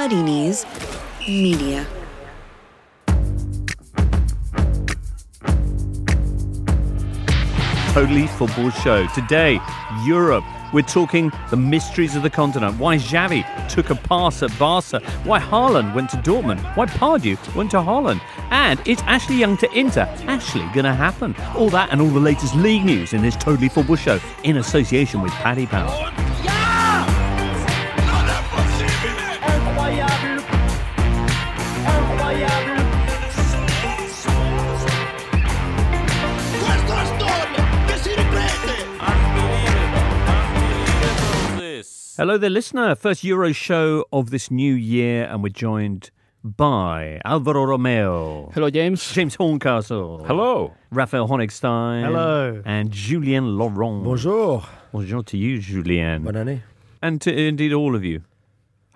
Muddy Knees Media. Totally Football Show. Today, Europe. We're talking the mysteries of the continent. Why Xavi took a pass at Barca. Why Haaland went to Dortmund. Why Pardew went to Holland. And is Ashley Young to Inter actually going to happen? All that and all the latest league news in this Totally Football Show in association with Paddy Power. Hello there, listener. First Euro show of this new year, and we're joined by Alvaro Romeo. Hello, James. James Horncastle. Hello. Raphael Honigstein. Hello. And Julien Laurent. Bonjour. Bonjour to you, Julien. Bonne année. And to indeed all of you.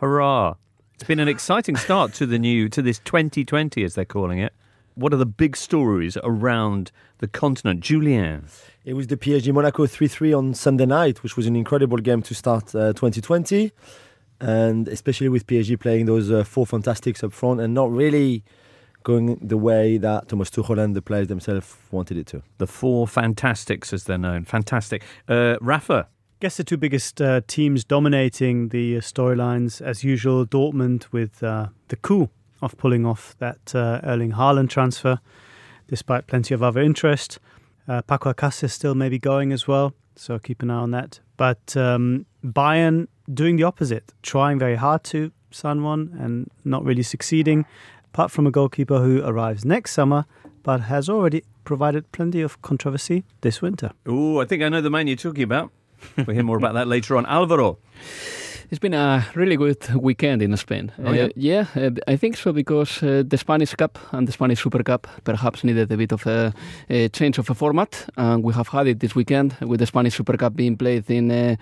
Hurrah. It's been an exciting start to the new, to this 2020, as they're calling it. What are the big stories around the continent? Julien. It was the PSG Monaco 3 3 on Sunday night, which was an incredible game to start uh, 2020. And especially with PSG playing those uh, four fantastics up front and not really going the way that Thomas Tuchel and the players themselves wanted it to. The four fantastics, as they're known. Fantastic. Uh, Rafa. guess the two biggest uh, teams dominating the uh, storylines, as usual, Dortmund with uh, the coup of pulling off that uh, Erling Haaland transfer, despite plenty of other interest. Uh, Paco Alcacer still maybe going as well, so keep an eye on that. But um, Bayern doing the opposite, trying very hard to sign one and not really succeeding, apart from a goalkeeper who arrives next summer, but has already provided plenty of controversy this winter. Oh, I think I know the man you're talking about. We'll hear more about that later on. Alvaro. It's been a really good weekend in Spain. Oh, yeah? Uh, yeah, uh, I think so because uh, the Spanish Cup and the Spanish Super Cup perhaps needed a bit of a, a change of a format, and we have had it this weekend with the Spanish Super Cup being played in. Uh,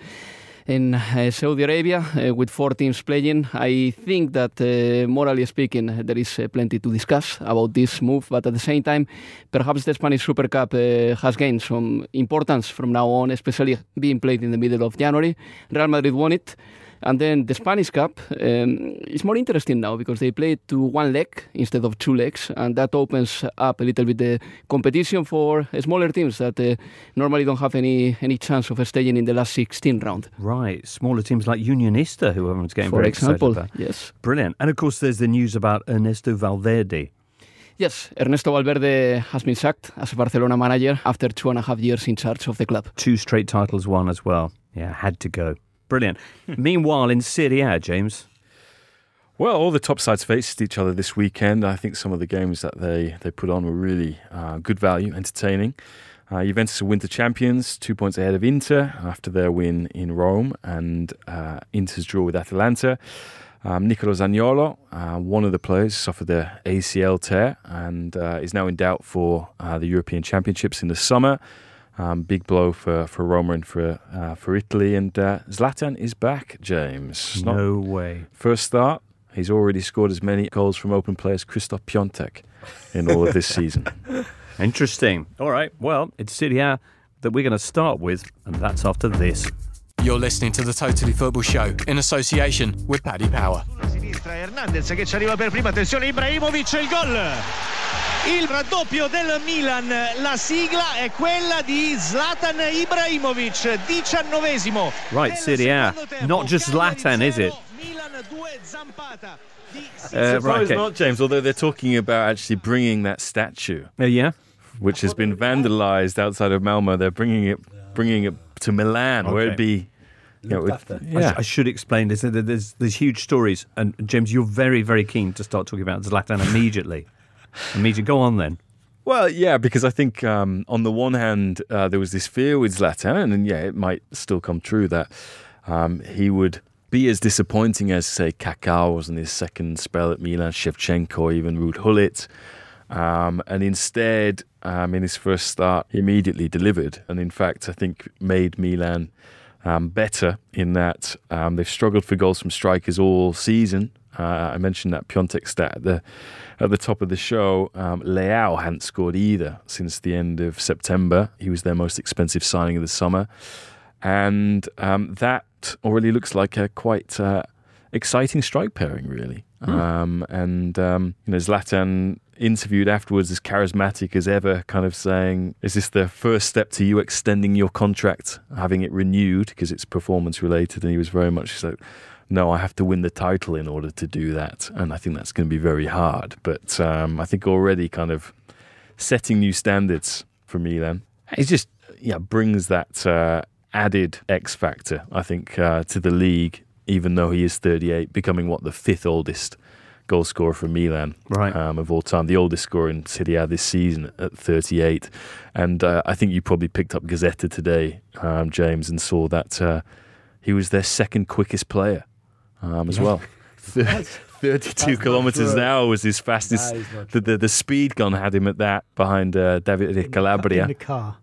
in uh, Saudi Arabia, uh, with four teams playing, I think that, uh, morally speaking, there is uh, plenty to discuss about this move. But at the same time, perhaps the Spanish Super Cup uh, has gained some importance from now on, especially being played in the middle of January. Real Madrid won it. And then the Spanish Cup um, is more interesting now because they play to one leg instead of two legs, and that opens up a little bit the competition for smaller teams that uh, normally don't have any any chance of staying in the last 16 round. Right. Smaller teams like Unionista, who everyone's getting For very example, excited about. yes. Brilliant. And of course, there's the news about Ernesto Valverde. Yes, Ernesto Valverde has been sacked as a Barcelona manager after two and a half years in charge of the club. Two straight titles won as well. Yeah, had to go. Brilliant. Meanwhile, in Serie A, James. Well, all the top sides faced each other this weekend. I think some of the games that they, they put on were really uh, good value, entertaining. Uh, Juventus are winter champions, two points ahead of Inter after their win in Rome and uh, Inter's draw with Atalanta. Um, Nicolo Zaniolo, uh, one of the players, suffered the ACL tear and uh, is now in doubt for uh, the European Championships in the summer. Um, big blow for, for Roma and for uh, for Italy. And uh, Zlatan is back, James. Not No way. First start, he's already scored as many goals from open play as Christoph Piątek in all of this season. Interesting. All right. Well, it's Serie A that we're going to start with, and that's after this. You're listening to the Totally Football Show in association with Paddy Power. Hernandez che ci arriva per prima, attenzione Ibrahimovic il gol. Il raddoppio del Milan, la sigla è quella di Zlatan Ibrahimovic, diciannovesimo. Right, del Serie A. Not just Zlatan, is it? Milan 2, Zampata di Uh, right, Surprised okay. not, James, although they're talking about actually bringing that statue, Uh, yeah. which has been vandalized outside of Malmo. They're bringing it bringing it to Milan, where it'd be. You know, Looked with- after. I, sh- yeah. I should explain this. There's, there's huge stories, and James, you're very, very keen to start talking about Zlatan immediately. Immediately. Go on then. Well, yeah, because I think um, on the one hand, uh, there was this fear with Zlatan, and yeah, it might still come true that um, he would be as disappointing as, say, Kaká was in his second spell at Milan, Shevchenko, even Ruud Gullit. Um, and instead, um, in his first start, he immediately delivered, and in fact, I think made Milan um, better in that um, they've struggled for goals from strikers all season. Uh, I mentioned that Piątek stat at the at the top of the show. Um, Leao hadn't scored either since the end of September. He was their most expensive signing of the summer, and um, that already looks like a quite uh, exciting strike pairing, really. Hmm. Um, and um, you know, Zlatan interviewed afterwards as charismatic as ever, kind of saying, "Is this the first step to you extending your contract, having it renewed because it's performance related?" And he was very much so. No, I have to win the title in order to do that, and I think that's going to be very hard. But um, I think already kind of setting new standards for Milan. It just yeah brings that uh, added X factor, I think, uh, to the league. Even though he is 38, becoming what the fifth oldest goal scorer for Milan Right. um, of all time, the oldest scorer in Serie A this season at 38. And uh, I think you probably picked up Gazzetta today, um, James, and saw that uh, he was their second quickest player um, as well. 32 not kilometers an hour was his fastest. That is not The, the, the speed gun had him at that behind uh, Davide Calabria. the car.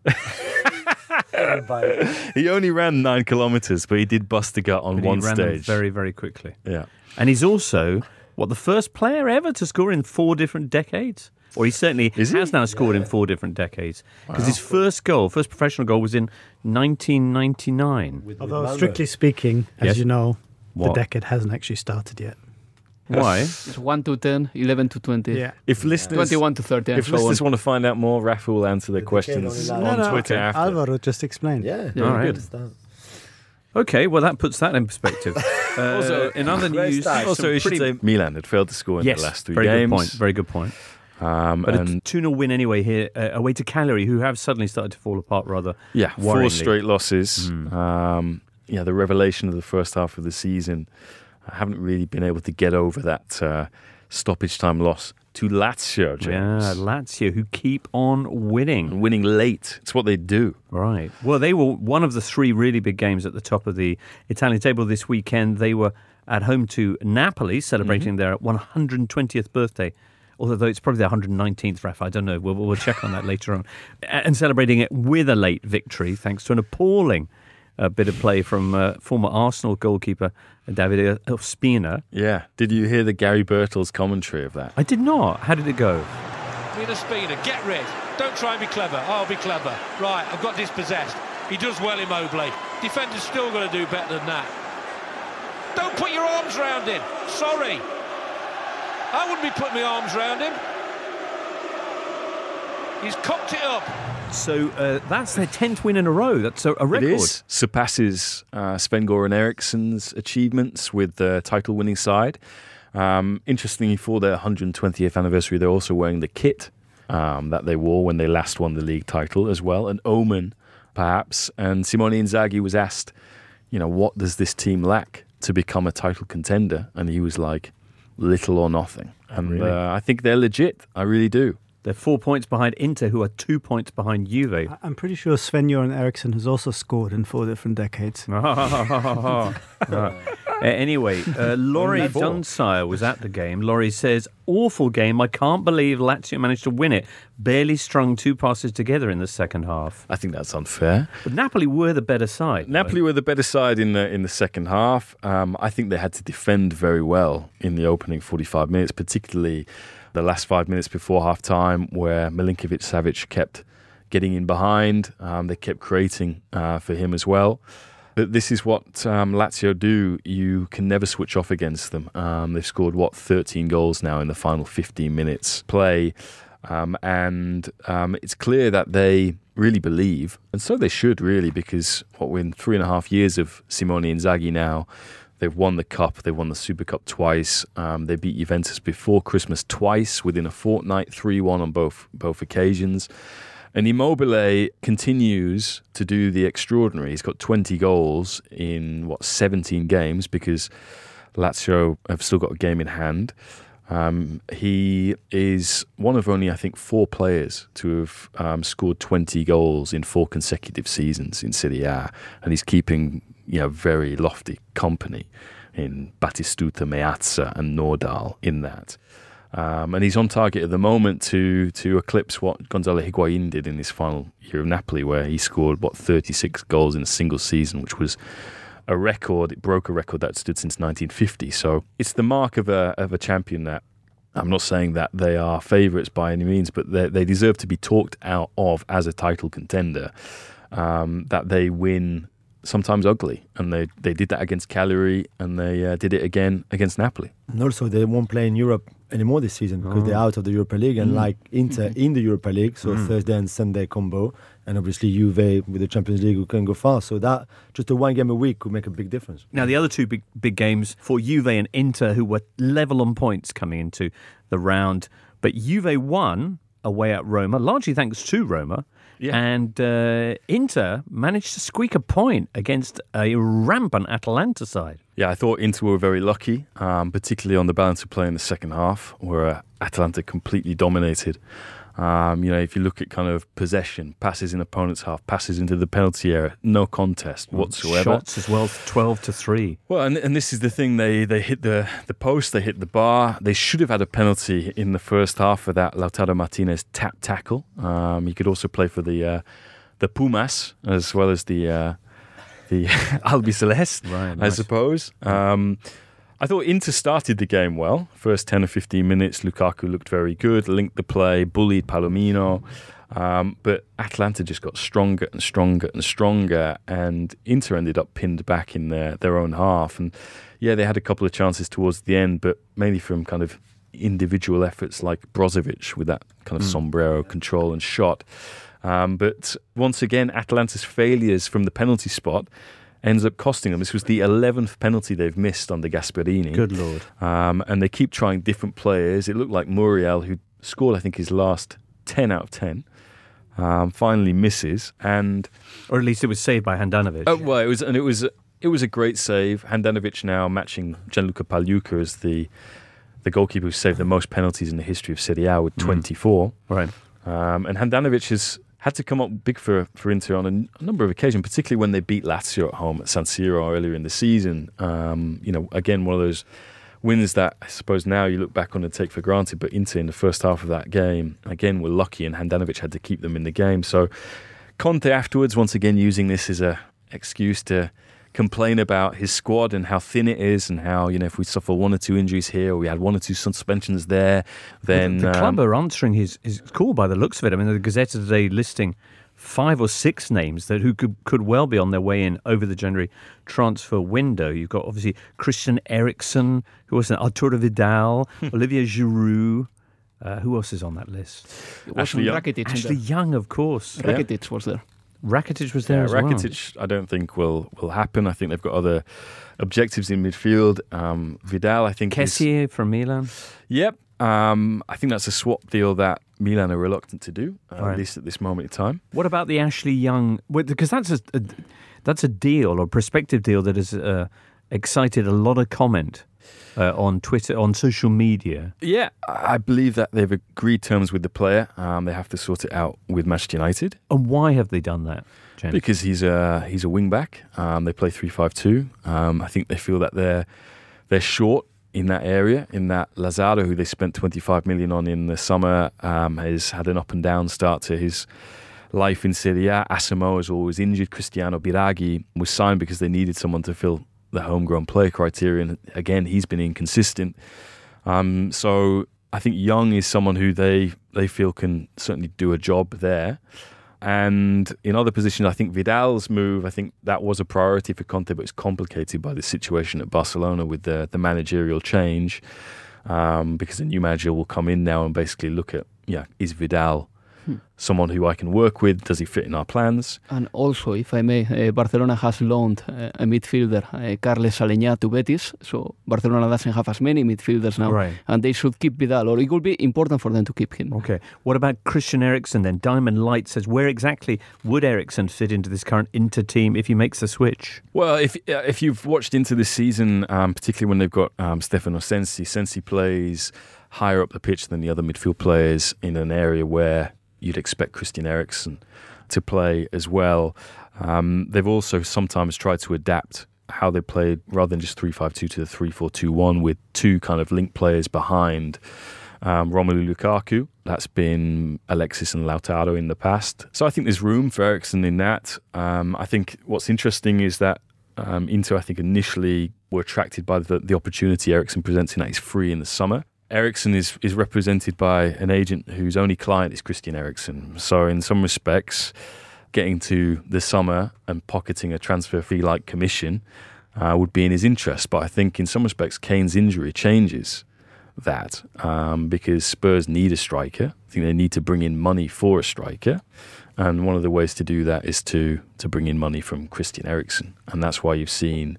By- He only ran nine kilometers, but he did bust a gut on But one he ran them stage. very, very quickly. yeah. And he's also, what, the first player ever to score in four different decades? Or he certainly Is he? has now scored in four different decades. Because his first goal, first professional goal, was in 1999. with- with Although, Malmo. strictly speaking, as Yes. you know, What? the decade hasn't actually started yet. Why? It's 1 to 10, 11 to 20, Yeah. If listeners, 21 to 30, if so on. listeners want to find out more, Rafa will answer their The questions on only lasts- Twitter okay. after. Alvaro just explained. Yeah, Yeah, All right. Okay, well, that puts that in perspective. Uh, Also, in other news. Also, some you should say Milan had failed to score in yes, the last three very games. good point. Very good point. Um, But a and 2 0 win anyway here, uh, away to Cagliari, who have suddenly started to fall apart rather. yeah, four straight losses. Mm. Um, yeah, the revelation of the first half of the season. I haven't really been able to get over that uh, stoppage time loss to Lazio, James. Yeah, Lazio, who keep on winning. And winning late. It's what they do. Right. Well, they were one of the three really big games at the top of the Italian table this weekend. They were at home to Napoli, celebrating their 120th birthday. Although it's probably their 119th, Raf. I don't know. We'll, we'll check on that later on. And celebrating it with a late victory, thanks to an appalling uh, bit of play from uh, former Arsenal goalkeeper David Ospina. Yeah. Did you hear the Gary Birtles commentary of that? I did not. How did it go? Mina Spina, get rid. Don't try and be clever. I'll be clever. Right, I've got dispossessed. He does well, Immobile. Defender's still going to do better than that. Don't put your arms round him. Sorry. I wouldn't be putting my arms round him. He's cocked it up. So uh, that's their 10th win in a row. That's a, a record. It is. Surpasses uh, Sven Goran Eriksson's achievements with the title winning side. Um, interestingly, for their 120th anniversary, they're also wearing the kit um, that they wore when they last won the league title as well, an omen, perhaps. And Simone Inzaghi was asked, you know, what does this team lack to become a title contender? And he was like, little or nothing. And Really? uh, I think they're legit. I really do. They're four points behind Inter, who are two points behind Juve. I- I'm pretty sure Sven-Göran Eriksson has also scored in four different decades. Uh, anyway, uh, Laurie Only. Dunsire was at the game. Laurie says, awful game. I can't believe Lazio managed to win it. Barely strung two passes together in the second half. I think that's unfair. But Napoli were the better side. though. Napoli were the better side in the in the second half. Um, I think they had to defend very well in the opening 45 minutes, particularly the last five minutes before half time, where Milinkovic Savic kept getting in behind. Um, they kept creating uh, for him as well. But this is what um, Lazio do. You can never switch off against them. Um, they've scored, what, 13 goals now in the final 15 minutes play. Um, and um, it's clear that they really believe, and so they should really, because what we're in three and a half years of Simone Inzaghi now. They've won the cup. They won the Super Cup twice. Um, they beat Juventus before Christmas twice within a fortnight, three-one on both both occasions. And Immobile continues to do the extraordinary. He's got 20 goals in what 17 games because Lazio have still got a game in hand. Um, he is one of only, I think, four players to have um, scored 20 goals in four consecutive seasons in Serie A, and he's keeping you know very lofty company in Batistuta, Meazza, and Nordahl in that. Um, and he's on target at the moment to to eclipse what Gonzalo Higuain did in his final year of Napoli, where he scored what 36 goals in a single season, which was a record. It broke a record that stood since 1950. So it's the mark of a of a champion that I'm not saying that they are favourites by any means, but they, they deserve to be talked out of as a title contender. Um, that they win sometimes ugly, and they they did that against Cagliari, and they uh, did it again against Napoli. And also, they won't play in Europe anymore this season because Oh. they're out of the Europa League, and Mm. like Inter in the Europa League, so Mm. Thursday and Sunday combo, and obviously Juve with the Champions League who can go far. So that just a one game a week could make a big difference. Now, the other two big big games for Juve and Inter, who were level on points coming into the round, but Juve won away at Roma, largely thanks to Roma. Yeah. And uh, Inter managed to squeak a point against a rampant Atalanta side. Yeah, I thought Inter were very lucky, um, particularly on the balance of play in the second half, where uh, Atalanta completely dominated. Um, you know, if you look at kind of possession, passes in opponent's half, passes into the penalty area, no contest whatsoever. Shots as well, 12 to 3. Well, and, and this is the thing they they hit the the post, they hit the bar. They should have had a penalty in the first half for that Lautaro Martinez tap tackle. Um, he could also play for the uh, the Pumas as well as the uh, the Albiceleste, Right, I suppose. Um, I thought Inter started the game well. First 10 or 15 minutes, Lukaku looked very good, linked the play, bullied Palomino. Um, but Atalanta just got stronger and stronger and stronger, and Inter ended up pinned back in their, their own half. And yeah, they had a couple of chances towards the end, but mainly from kind of individual efforts like Brozovic with that kind of sombrero control and shot. Um, but once again, Atalanta's failures from the penalty spot ends up costing them. This was the 11th penalty they've missed under Gasperini. Good lord. Um, and they keep trying different players. It looked like Muriel, who scored, I think, his last 10 out of 10, um, finally misses. And Or at least it was saved by Handanovic. Oh, well, it was, and it was, it was a great save. Handanovic now matching Gianluca Pagliuca as the the goalkeeper who saved the most penalties in the history of Serie A with 24. Right. Um, and Handanovic has had to come up big for, for Inter on a, number of occasions, particularly when they beat Lazio at home at San Siro earlier in the season. Um, you know, again, one of those wins that I suppose now you look back on and take for granted, but Inter in the first half of that game, again, were lucky and Handanovic had to keep them in the game. So Conte afterwards, once again, using this as a excuse to complain about his squad and how thin it is and how, you know, if we suffer one or two injuries here or we had one or two suspensions there, then... the, the um, club are answering his, his call by the looks of it. I mean, the Gazette today listing five or six names that who could, could well be on their way in over the January transfer window. You've got obviously Christian Eriksen, who was an Arturo Vidal, Olivier Giroud. Uh, who else is on that list? It Ashley wasn't Young. Rakitic Ashley. Young, of course. Rakitic was there. Rakitic was there Yeah, as well. Rakitic, I don't think will will happen. I think they've got other objectives in midfield. Um, Vidal, I think. is- Kessié from Milan. Yep. Um, I think that's a swap deal that Milan are reluctant to do, uh, Right. at least at this moment in time. What about the Ashley Young? Because that's a, a that's a deal or prospective deal that has uh, excited a lot of comment uh, on Twitter, on social media. Yeah, I I believe that they've agreed terms with the player. Um, they have to sort it out with Manchester United And why have they done that, Jen? because he's a he's a wing back. Um, they play three five two. Um, I think they feel that they're they're short in that area. In that Lazaro, who they spent twenty five million on in the summer, um, has had an up and down start to his life in Serie A. Asamoah is always injured. Cristiano Biraghi was signed because they needed someone to fill the homegrown player criterion. Again, he's been inconsistent. Um, so I think Young is someone who they they feel can certainly do a job there. And in other positions, I think Vidal's move, I think that was a priority for Conte, but it's complicated by the situation at Barcelona with the, the managerial change. Um, because the new manager will come in now and basically look at, yeah, is Vidal someone who I can work with? Does he fit in our plans? And also, if I may, uh, Barcelona has loaned uh, a midfielder, uh, Carles Aleñá, to Betis. So Barcelona doesn't have as many midfielders now, Right. and they should keep Vidal, or it will be important for them to keep him. Okay. What about Christian Eriksen then? Diamond Light says, where exactly would Eriksen fit into this current Inter team if he makes the switch? Well, if uh, if you've watched into this season, um, particularly when they've got um, Stefano Sensi, Sensi plays higher up the pitch than the other midfield players in an area where you'd expect Christian Eriksen to play as well. Um, they've also sometimes tried to adapt how they played rather than just 3-5-2 to the 3-4-2-1 with two kind of link players behind um, Romelu Lukaku. That's been Alexis and Lautaro in the past. So I think there's room for Eriksen in that. Um, I think what's interesting is that um, Inter, I think, initially were attracted by the, the opportunity Eriksen presents in that he's free in the summer. Eriksen is, is represented by an agent whose only client is Christian Eriksen. So in some respects, getting to the summer and pocketing a transfer fee like commission uh, would be in his interest. But I think in some respects, Kane's injury changes that um, because Spurs need a striker. I think they need to bring in money for a striker. And one of the ways to do that is to to bring in money from Christian Eriksen, and that's why you've seen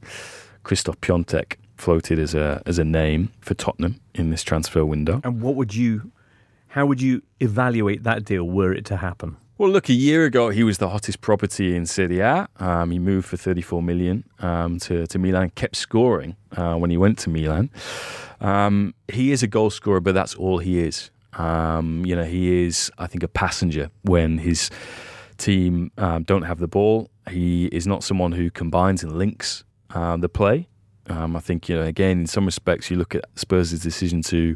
Christoph Piątek floated as a as a name for Tottenham in this transfer window. And what would you, how would you evaluate that deal were it to happen? Well, look, a year ago he was the hottest property in Serie A. Um, he moved for 34 million um, to to Milan, kept scoring uh, when he went to Milan. Um, he is a goal scorer, but that's all he is. Um, you know, he is, I think, a passenger when his team um, don't have the ball. He is not someone who combines and links um, the play. Um, I think, you know, again, in some respects, you look at Spurs' decision to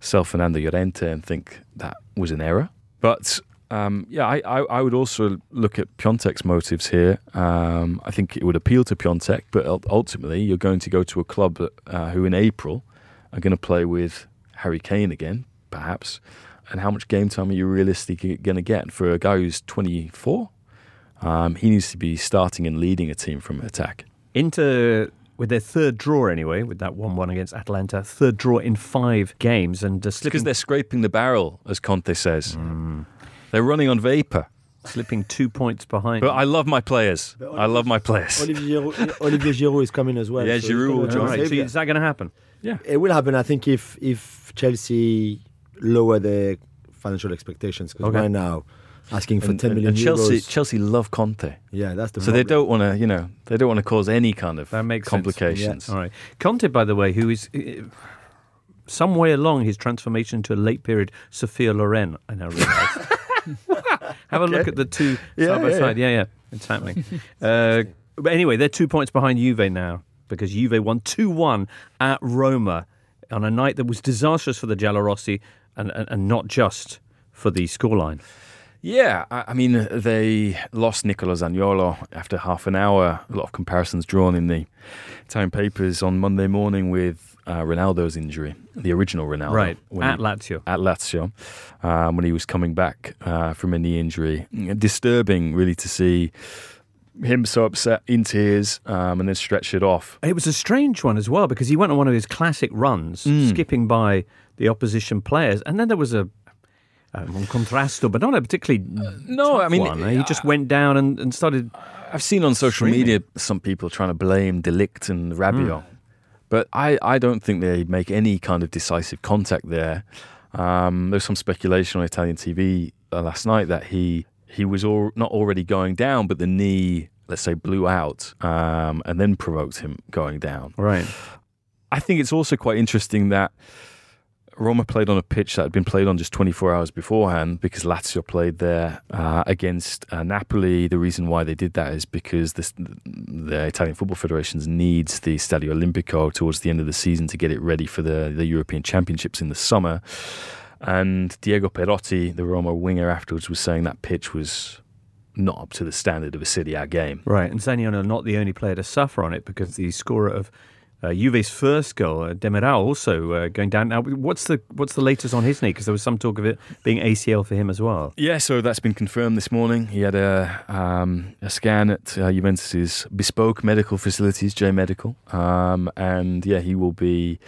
sell Fernando Llorente and think that was an error. But um, yeah, I, I, I, would also look at Piątek's motives here. Um, I think it would appeal to Piątek, but ultimately, you're going to go to a club that, uh, who in April are going to play with Harry Kane again, perhaps. And how much game time are you realistically going to get for a guy who's 24? Um, he needs to be starting and leading a team from attack. Inter with their third draw anyway, with that 1 1 against Atalanta, third draw in five games. and uh, Because they're scraping the barrel, as Conte says. Mm. They're running on vapour. Slipping two points behind. But I love my players. I love my players. Olivier Giroud, Olivier Giroud is coming as well. Yeah, so Giroud. Right. So is that going to happen? Yeah, it will happen. I think if if Chelsea lower their financial expectations because okay. right now asking for and, 10 million and Chelsea, euros. Chelsea love Conte. Yeah, that's the so problem. they don't want to, you know, they don't want to cause any kind of that makes complications. Yeah. All right, Conte, by the way, who is uh, some way along his transformation to a late period Sophia Loren. I now realise. Have a okay. look at the two yeah, side by yeah, side. Yeah, yeah, it's happening. uh, but anyway, they're two points behind Juve now because Juve won 2 1 at Roma on a night that was disastrous for the Giallorossi and, and, and not just for the scoreline. Yeah, I mean, they lost Nicolo Zaniolo after half an hour. A lot of comparisons drawn in the town papers on Monday morning with uh, Ronaldo's injury, the original Ronaldo. Right, at he, Lazio. At Lazio, um, when he was coming back uh, from a knee injury. Disturbing, really, to see him so upset in tears um, and then stretch it off. It was a strange one as well because he went on one of his classic runs, mm. skipping by the opposition players, and then there was a um, contrasto, but not a particularly uh, no. I mean, one. he just went down and, and started. I've seen on social screaming. media some people trying to blame de Ligt and Rabiot, mm. but I, I don't think they make any kind of decisive contact there. Um, there's some speculation on Italian TV uh, last night that he he was all, not already going down, but the knee, let's say, blew out um, and then provoked him going down. Right. I think it's also quite interesting that Roma played on a pitch that had been played on just 24 hours beforehand because Lazio played there uh, against uh, Napoli. The reason why they did that is because this, the Italian Football Federation needs the Stadio Olimpico towards the end of the season to get it ready for the, the European Championships in the summer. And Diego Perotti, the Roma winger, afterwards was saying that pitch was not up to the standard of a Serie A game. Right, and Zaniolo not the only player to suffer on it because the scorer of uh, Juve's first goal, uh, Demiral, also uh, going down. Now, what's the what's the latest on his knee? Because there was some talk of it being ACL for him as well. Yeah, so that's been confirmed this morning. He had a um, a scan at uh, Juventus's bespoke medical facilities, J Medical, um, and yeah, he will be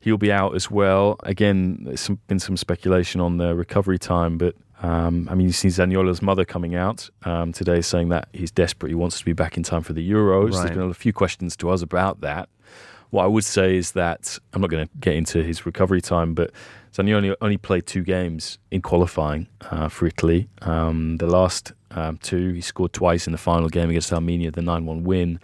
he'll be out as well. Again, there's been some speculation on the recovery time, but um, I mean, you see Zaniolo's mother coming out um, today saying that he's desperate. He wants to be back in time for the Euros. Right. There's been a few questions to us about that. What I would say is that I'm not going to get into his recovery time, but Zaniolo only, only played two games in qualifying uh, for Italy. Um, the last um, two, he scored twice in the final game against Armenia, the 9 1 win.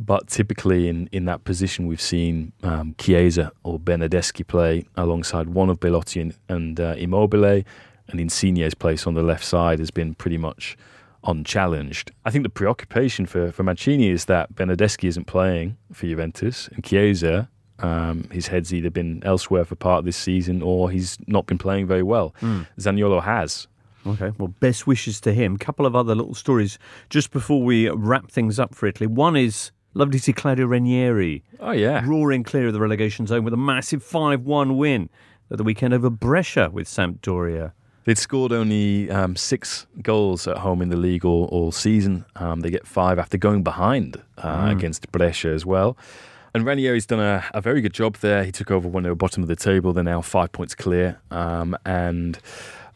But typically in, in that position, we've seen um, Chiesa or Bernardeschi play alongside one of Belotti and, and uh, Immobile, and Insigne's place on the left side has been pretty much unchallenged. I think the preoccupation for, for Mancini is that Bernardeschi isn't playing for Juventus, and Chiesa, um, his head's either been elsewhere for part of this season or he's not been playing very well. Mm. Zaniolo has. Okay, well, best wishes to him. A Couple of other little stories just before we wrap things up for Italy. One is Lovely to see Claudio Ranieri. Oh, yeah. Roaring clear of the relegation zone with a massive 5 1 win at the weekend over Brescia with Sampdoria. They'd scored only um, six goals at home in the league all, all season. Um, they get five after going behind uh, against Brescia as well. And Ranieri's done a, a very good job there. He took over when they were bottom of the table. They're now five points clear. Um, and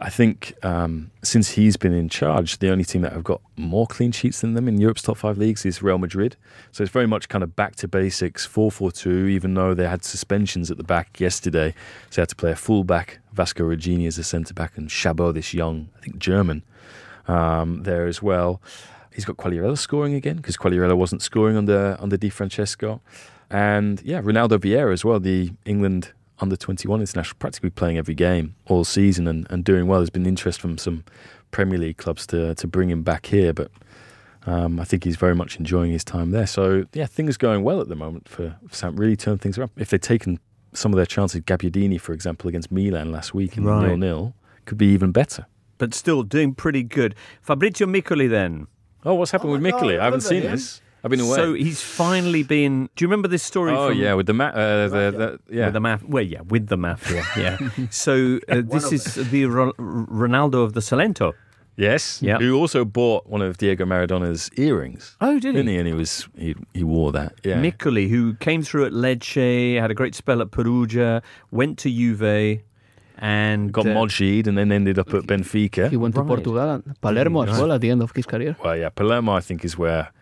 I think um, since he's been in charge, the only team that have got more clean sheets than them in Europe's top five leagues is Real Madrid. So it's very much kind of back to basics, 4 4 2, even though they had suspensions at the back yesterday. So they had to play a full back, Vasco Regini as a centre back, and Chabot, this young, I think, German, um, there as well. He's got Quagliarella scoring again because Quagliarella wasn't scoring under, under Di Francesco. And yeah, Ronaldo Vieira as well, the England under 21 international, practically playing every game all season and, and doing well. There's been interest from some Premier League clubs to, to bring him back here, but um, I think he's very much enjoying his time there. So yeah, things going well at the moment for, for Sam. Really turned things around. If they'd taken some of their chances, Gabbiadini, for example, against Milan last week in Right. nil nil, could be even better. But still doing pretty good. Fabrizio Miccoli then. Oh, what's happened Oh with my Miccoli? I I haven't seen him. this. I've been away. So he's finally been. Do you remember this story? oh from, yeah, with the ma- uh, the, the yeah. With the maf- well, yeah, with the mafia, yeah. so uh, this is the Ro- Ronaldo of the Salento. Yes. Yeah. Who also bought one of Diego Maradona's earrings. Oh, did Didn't he? And he was he, he wore that. Yeah. Miccoli, who came through at Lecce, had a great spell at Perugia, went to Juve, and got uh, Modjid and then ended up at Benfica. He went to Right. Portugal, Palermo as well at the end of his career. Well, yeah, Palermo I think is where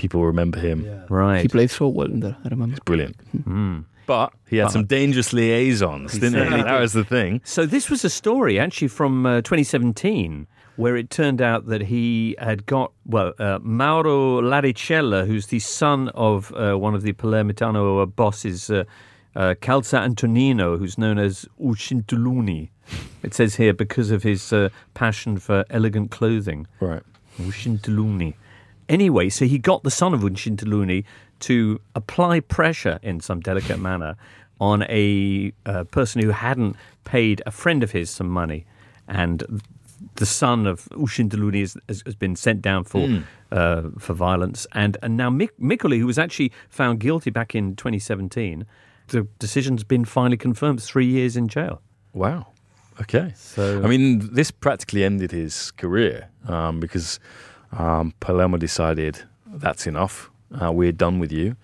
people remember him. Yeah. Right. He played so well in there, I remember. It's brilliant. Mm. But he had But- some dangerous liaisons, didn't he? certainly That was the thing. So this was a story actually from uh, 2017 where it turned out that he had got well uh, Mauro Lauricella, who's the son of uh, one of the Palermitano uh, bosses, uh, uh, Calza Antonino, who's known as Ucintuluni. It says here because of his uh, passion for elegant clothing. Right. Ucintuluni. Anyway, so he got the son of Ucintuluni to apply pressure in some delicate manner on a uh, person who hadn't paid a friend of his some money. And the son of Ucintuluni has, has, has been sent down for uh, for violence. And, and now Mik- Miccoli, who was actually found guilty back in 2017, the decision's been finally confirmed three years in jail. Wow. Okay. So I mean, this practically ended his career um, because um, Palermo decided that's enough. Uh, we're done with you.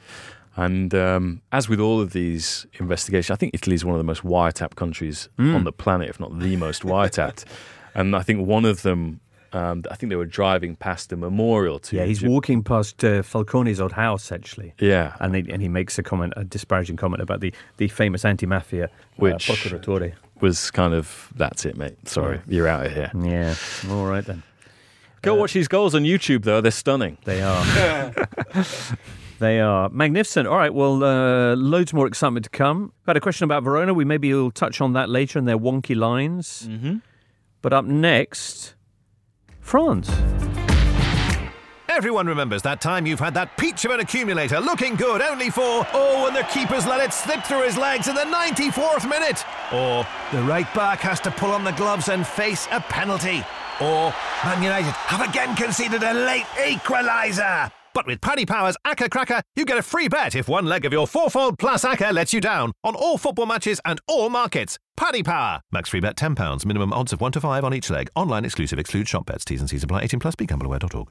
And um, as with all of these investigations, I think Italy is one of the most wiretapped countries on the planet, if not the most wiretapped. and I think one of them, um, I think they were driving past a memorial to. yeah, he's walking past uh, Falcone's old house, actually. Yeah. and he, and he makes a comment, a disparaging comment about the, the famous anti-mafia uh, Which- procuratore. was kind of that's it, mate. Sorry, you're out of here. Yeah, all right then. Go watch these goals on YouTube, though. They're stunning. They are. they are magnificent. All right, well, uh, loads more excitement to come. Got a question about Verona. We maybe will touch on that later and their wonky lines. Mm-hmm. But up next, France. Everyone remembers that time you've had that peach of an accumulator looking good only for, oh, and the keeper's let it slip through his legs in the 94th minute. Or the right back has to pull on the gloves and face a penalty. Or Man United have again conceded a late equaliser. But with Paddy Power's Acca Cracker, you get a free bet if one leg of your fourfold plus Acca lets you down on all football matches and all markets. Paddy Power. Max free bet £10. Minimum odds of 1 to 5 on each leg. Online exclusive. Exclude shop bets. T's and C's apply. 18 plus. BeGambleAware.org.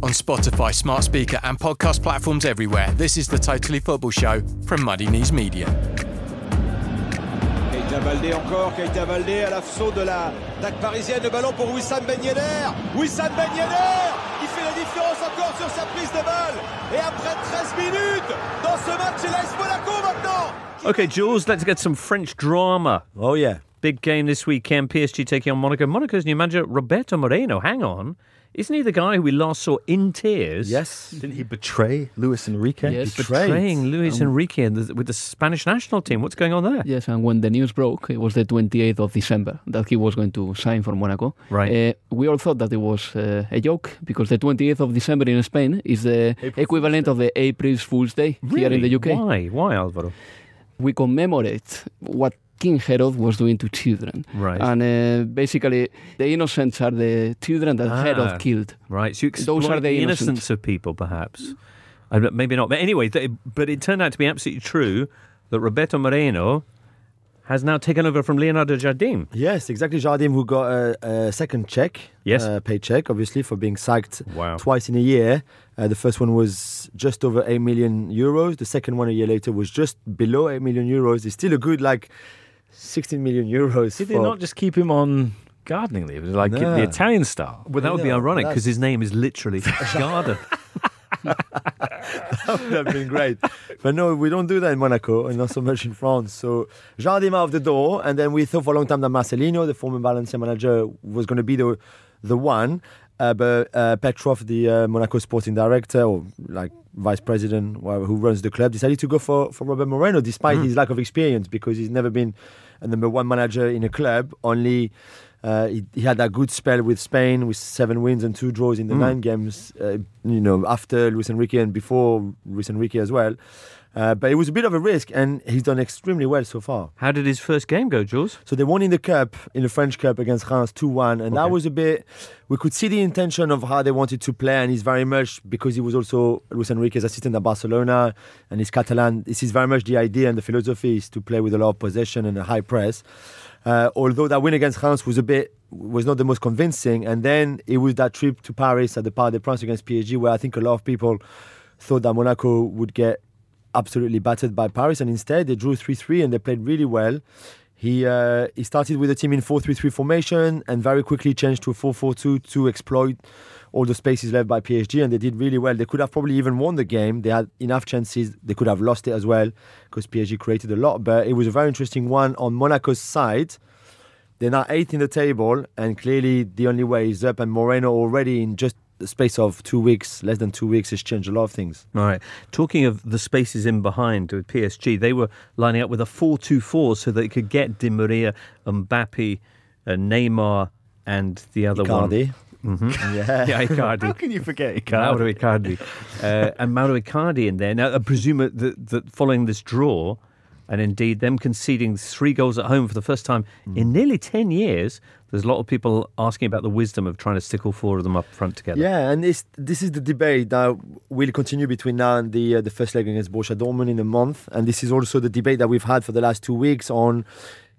On Spotify, smart speaker, and podcast platforms everywhere, this is the Totally Football Show from Muddy Knees Media. Keita Baldé encore, Keita Baldé à l'assaut de la attaque parisienne, le ballon pour Wissam Ben Yedder, Wissam Ben Yedder, il fait la différence encore sur sa prise de balle, et après 13 minutes, dans ce match, il laisse Monaco maintenant Okay, Jules, let's get some French drama. Oh yeah. Big game this weekend. PSG taking on Monaco. Monaco's new manager, Roberto Moreno. Hang on. Isn't he the guy who we last saw in tears? Yes. Didn't he betray Luis Enrique? Yes. Betraying Luis Enrique and the, with the Spanish national team. What's going on there? Yes, and when the news broke, it was the 28th of December that he was going to sign for Monaco. Right. Uh, we all thought that it was uh, a joke because the 28th of December in Spain is the equivalent of the April Fool's Day here in the UK. Why? Why, Alvaro? We commemorate what King Herod was doing to children. Right. And uh, basically, the innocents are the children that Ah. Herod killed. Right. So you Those are the the innocent. innocence of people, perhaps. I maybe not. But anyway, th- but it turned out to be absolutely true that Roberto Moreno has now taken over from Leonardo Jardim. Yes, exactly. Jardim, who got a, a second check, Yes. uh, paycheck, obviously, for being sacked Wow. twice in a year. Uh, the first one was just over 8 million euros. The second one a year later was just below 8 million euros. It's still a good, like, 16 million euros. Did for, they not just keep him on gardening leave, like No. the Italian style? Well, that would be ironic because his name is literally Garden. that would have been great. But no, we don't do that in Monaco and not so much in France. So Jardim out of the door, and then we thought for a long time that Marcelino, the former Valencia manager, was going to be the the one. Uh, but uh, Petrov, the uh, Monaco sporting director or like vice president wh- who runs the club, decided to go for, for Robert Moreno despite his lack of experience because he's never been a number one manager in a club. Only uh, he, he had that good spell with Spain with seven wins and two draws in the nine games, uh, you know, after Luis Enrique and before Luis Enrique as well. Uh, but it was a bit of a risk, and he's done extremely well so far. How did his first game go, Jules? So they won in the cup, in the French Cup against Reims 2 1. And that was a bit, we could see the intention of how they wanted to play. And he's very much, because he was also Luis Enrique's assistant at Barcelona and he's Catalan, this is very much the idea and the philosophy is to play with a lot of possession and a high press. Uh, although that win against Reims was a bit, was not the most convincing. And then it was that trip to Paris at the Parc des Princes against PSG, where I think a lot of people thought that Monaco would get absolutely battered by Paris, and instead they drew 3 3 and they played really well. He uh, he started with the team in 4 3 3 formation and very quickly changed to 4 4 2 to exploit all the spaces left by PSG, and they did really well. They could have probably even won the game. They had enough chances. They could have lost it as well because PSG created a lot, but it was a very interesting one on Monaco's side. They're now eighth in the table, and clearly the only way is up. And Moreno already in just the space of two weeks, less than two weeks, has changed a lot of things. All right. Talking of the spaces in behind with PSG, they were lining up with a 4 2 4 so they could get Di Maria, Mbappe, uh, Neymar, and the other Icardi. one. hmm Yeah. yeah, Icardi. How can you forget Mauro Icardi. Uh, and Mauro Icardi in there. Now, I presume that, that following this draw, and indeed them conceding three goals at home for the first time in nearly 10 years, there's a lot of people asking about the wisdom of trying to stick all four of them up front together. Yeah, and this this is the debate that will continue between now and the uh, the first leg against Borussia Dortmund in a month, and this is also the debate that we've had for the last two weeks on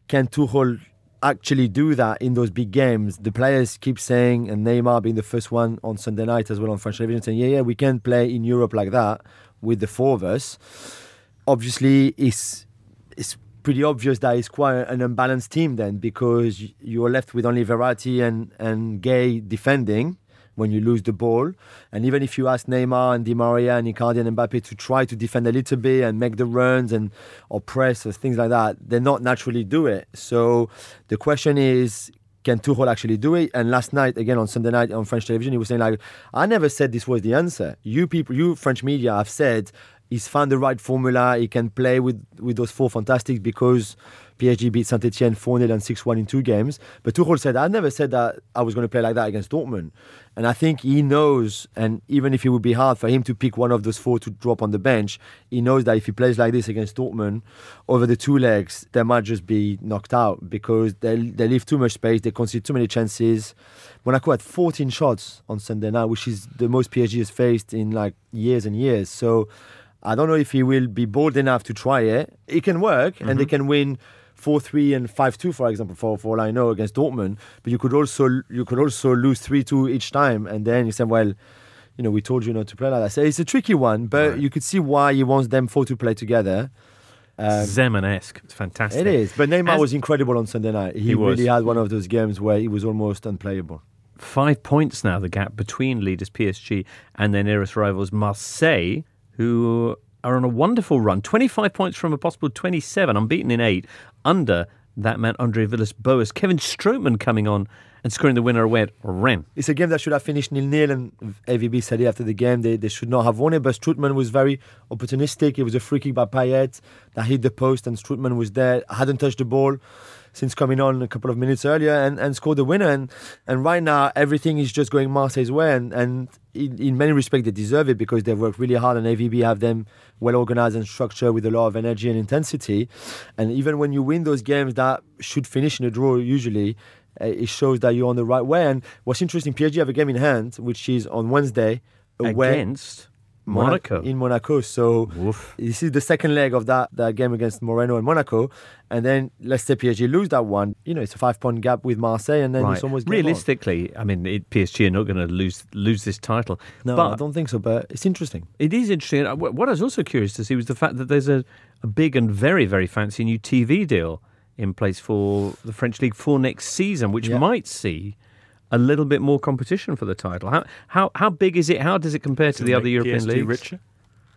can Tuchel actually do that in those big games. The players keep saying, and Neymar being the first one on Sunday night as well on French television, saying, "Yeah, yeah, we can play in Europe like that with the four of us." Obviously, it's it's pretty obvious that it's quite an unbalanced team then because you're left with only Verratti and, and Gueye defending when you lose the ball. And even if you ask Neymar and Di Maria and Icardi and Mbappe to try to defend a little bit and make the runs and or press or things like that, they're not naturally do it. So the question is, can Tuchel actually do it? And last night, again on Sunday night on French television, he was saying like, I never said this was the answer. You people, you French media have said he's found the right formula. He can play with, with those four fantastic because PSG beat Saint Etienne 4 0 and 6 1 in two games. But Tuchel said, I never said that I was going to play like that against Dortmund. And I think he knows, and even if it would be hard for him to pick one of those four to drop on the bench, he knows that if he plays like this against Dortmund over the two legs, they might just be knocked out because they, they leave too much space, they concede too many chances. Monaco had 14 shots on Sunday night, which is the most PSG has faced in like years and years. So I don't know if he will be bold enough to try it. It can work, and they can win four three and five two, for example, for, for all I know against Dortmund. But you could also you could also lose three two each time, and then you say, well, you know, we told you not to play like that. So it's a tricky one, but you could see why he wants them four to play together. Um, Zeman-esque. It's fantastic. it is, but Neymar As- was incredible on Sunday night. He, He really had one of those games where he was almost unplayable. Five points now, the gap between leaders PSG and their nearest rivals, Marseille, who are on a wonderful run. 25 points from a possible 27, unbeaten in eight, under that man, Andre Villas Boas. Kevin Strootman coming on and scoring the winner away at Rennes. It's a game that should have finished nil nil, and AVB said it after the game they, they should not have won it. But Strootman was very opportunistic. It was a free kick by Payet that hit the post, and Strootman was there, hadn't touched the ball since coming on a couple of minutes earlier, and, and scored the winner. And and right now everything is just going Marseille's way, and and in, in many respects they deserve it because they've worked really hard, and AVB have them well organized and structured with a lot of energy and intensity. And even when you win those games that should finish in a draw usually uh, it shows that you're on the right way. And what's interesting, PSG have a game in hand, which is on Wednesday away Against Monaco. in Monaco. So Woof. this is the second leg of that, that game against Moreno and Monaco. And then let's say PSG lose that one. You know, it's a five point gap with Marseille, and then Right. it's almost game on. Realistically, I mean, it, PSG are not going to lose lose this title. No, but I don't think so. But it's interesting. It is interesting. Uh, What I was also curious to see was the fact that there's a, a big and very, very fancy new TV deal in place for the French League for next season, which Yeah. might see a little bit more competition for the title. How how how big is it? How does it compare to the other European PSG leagues? richer?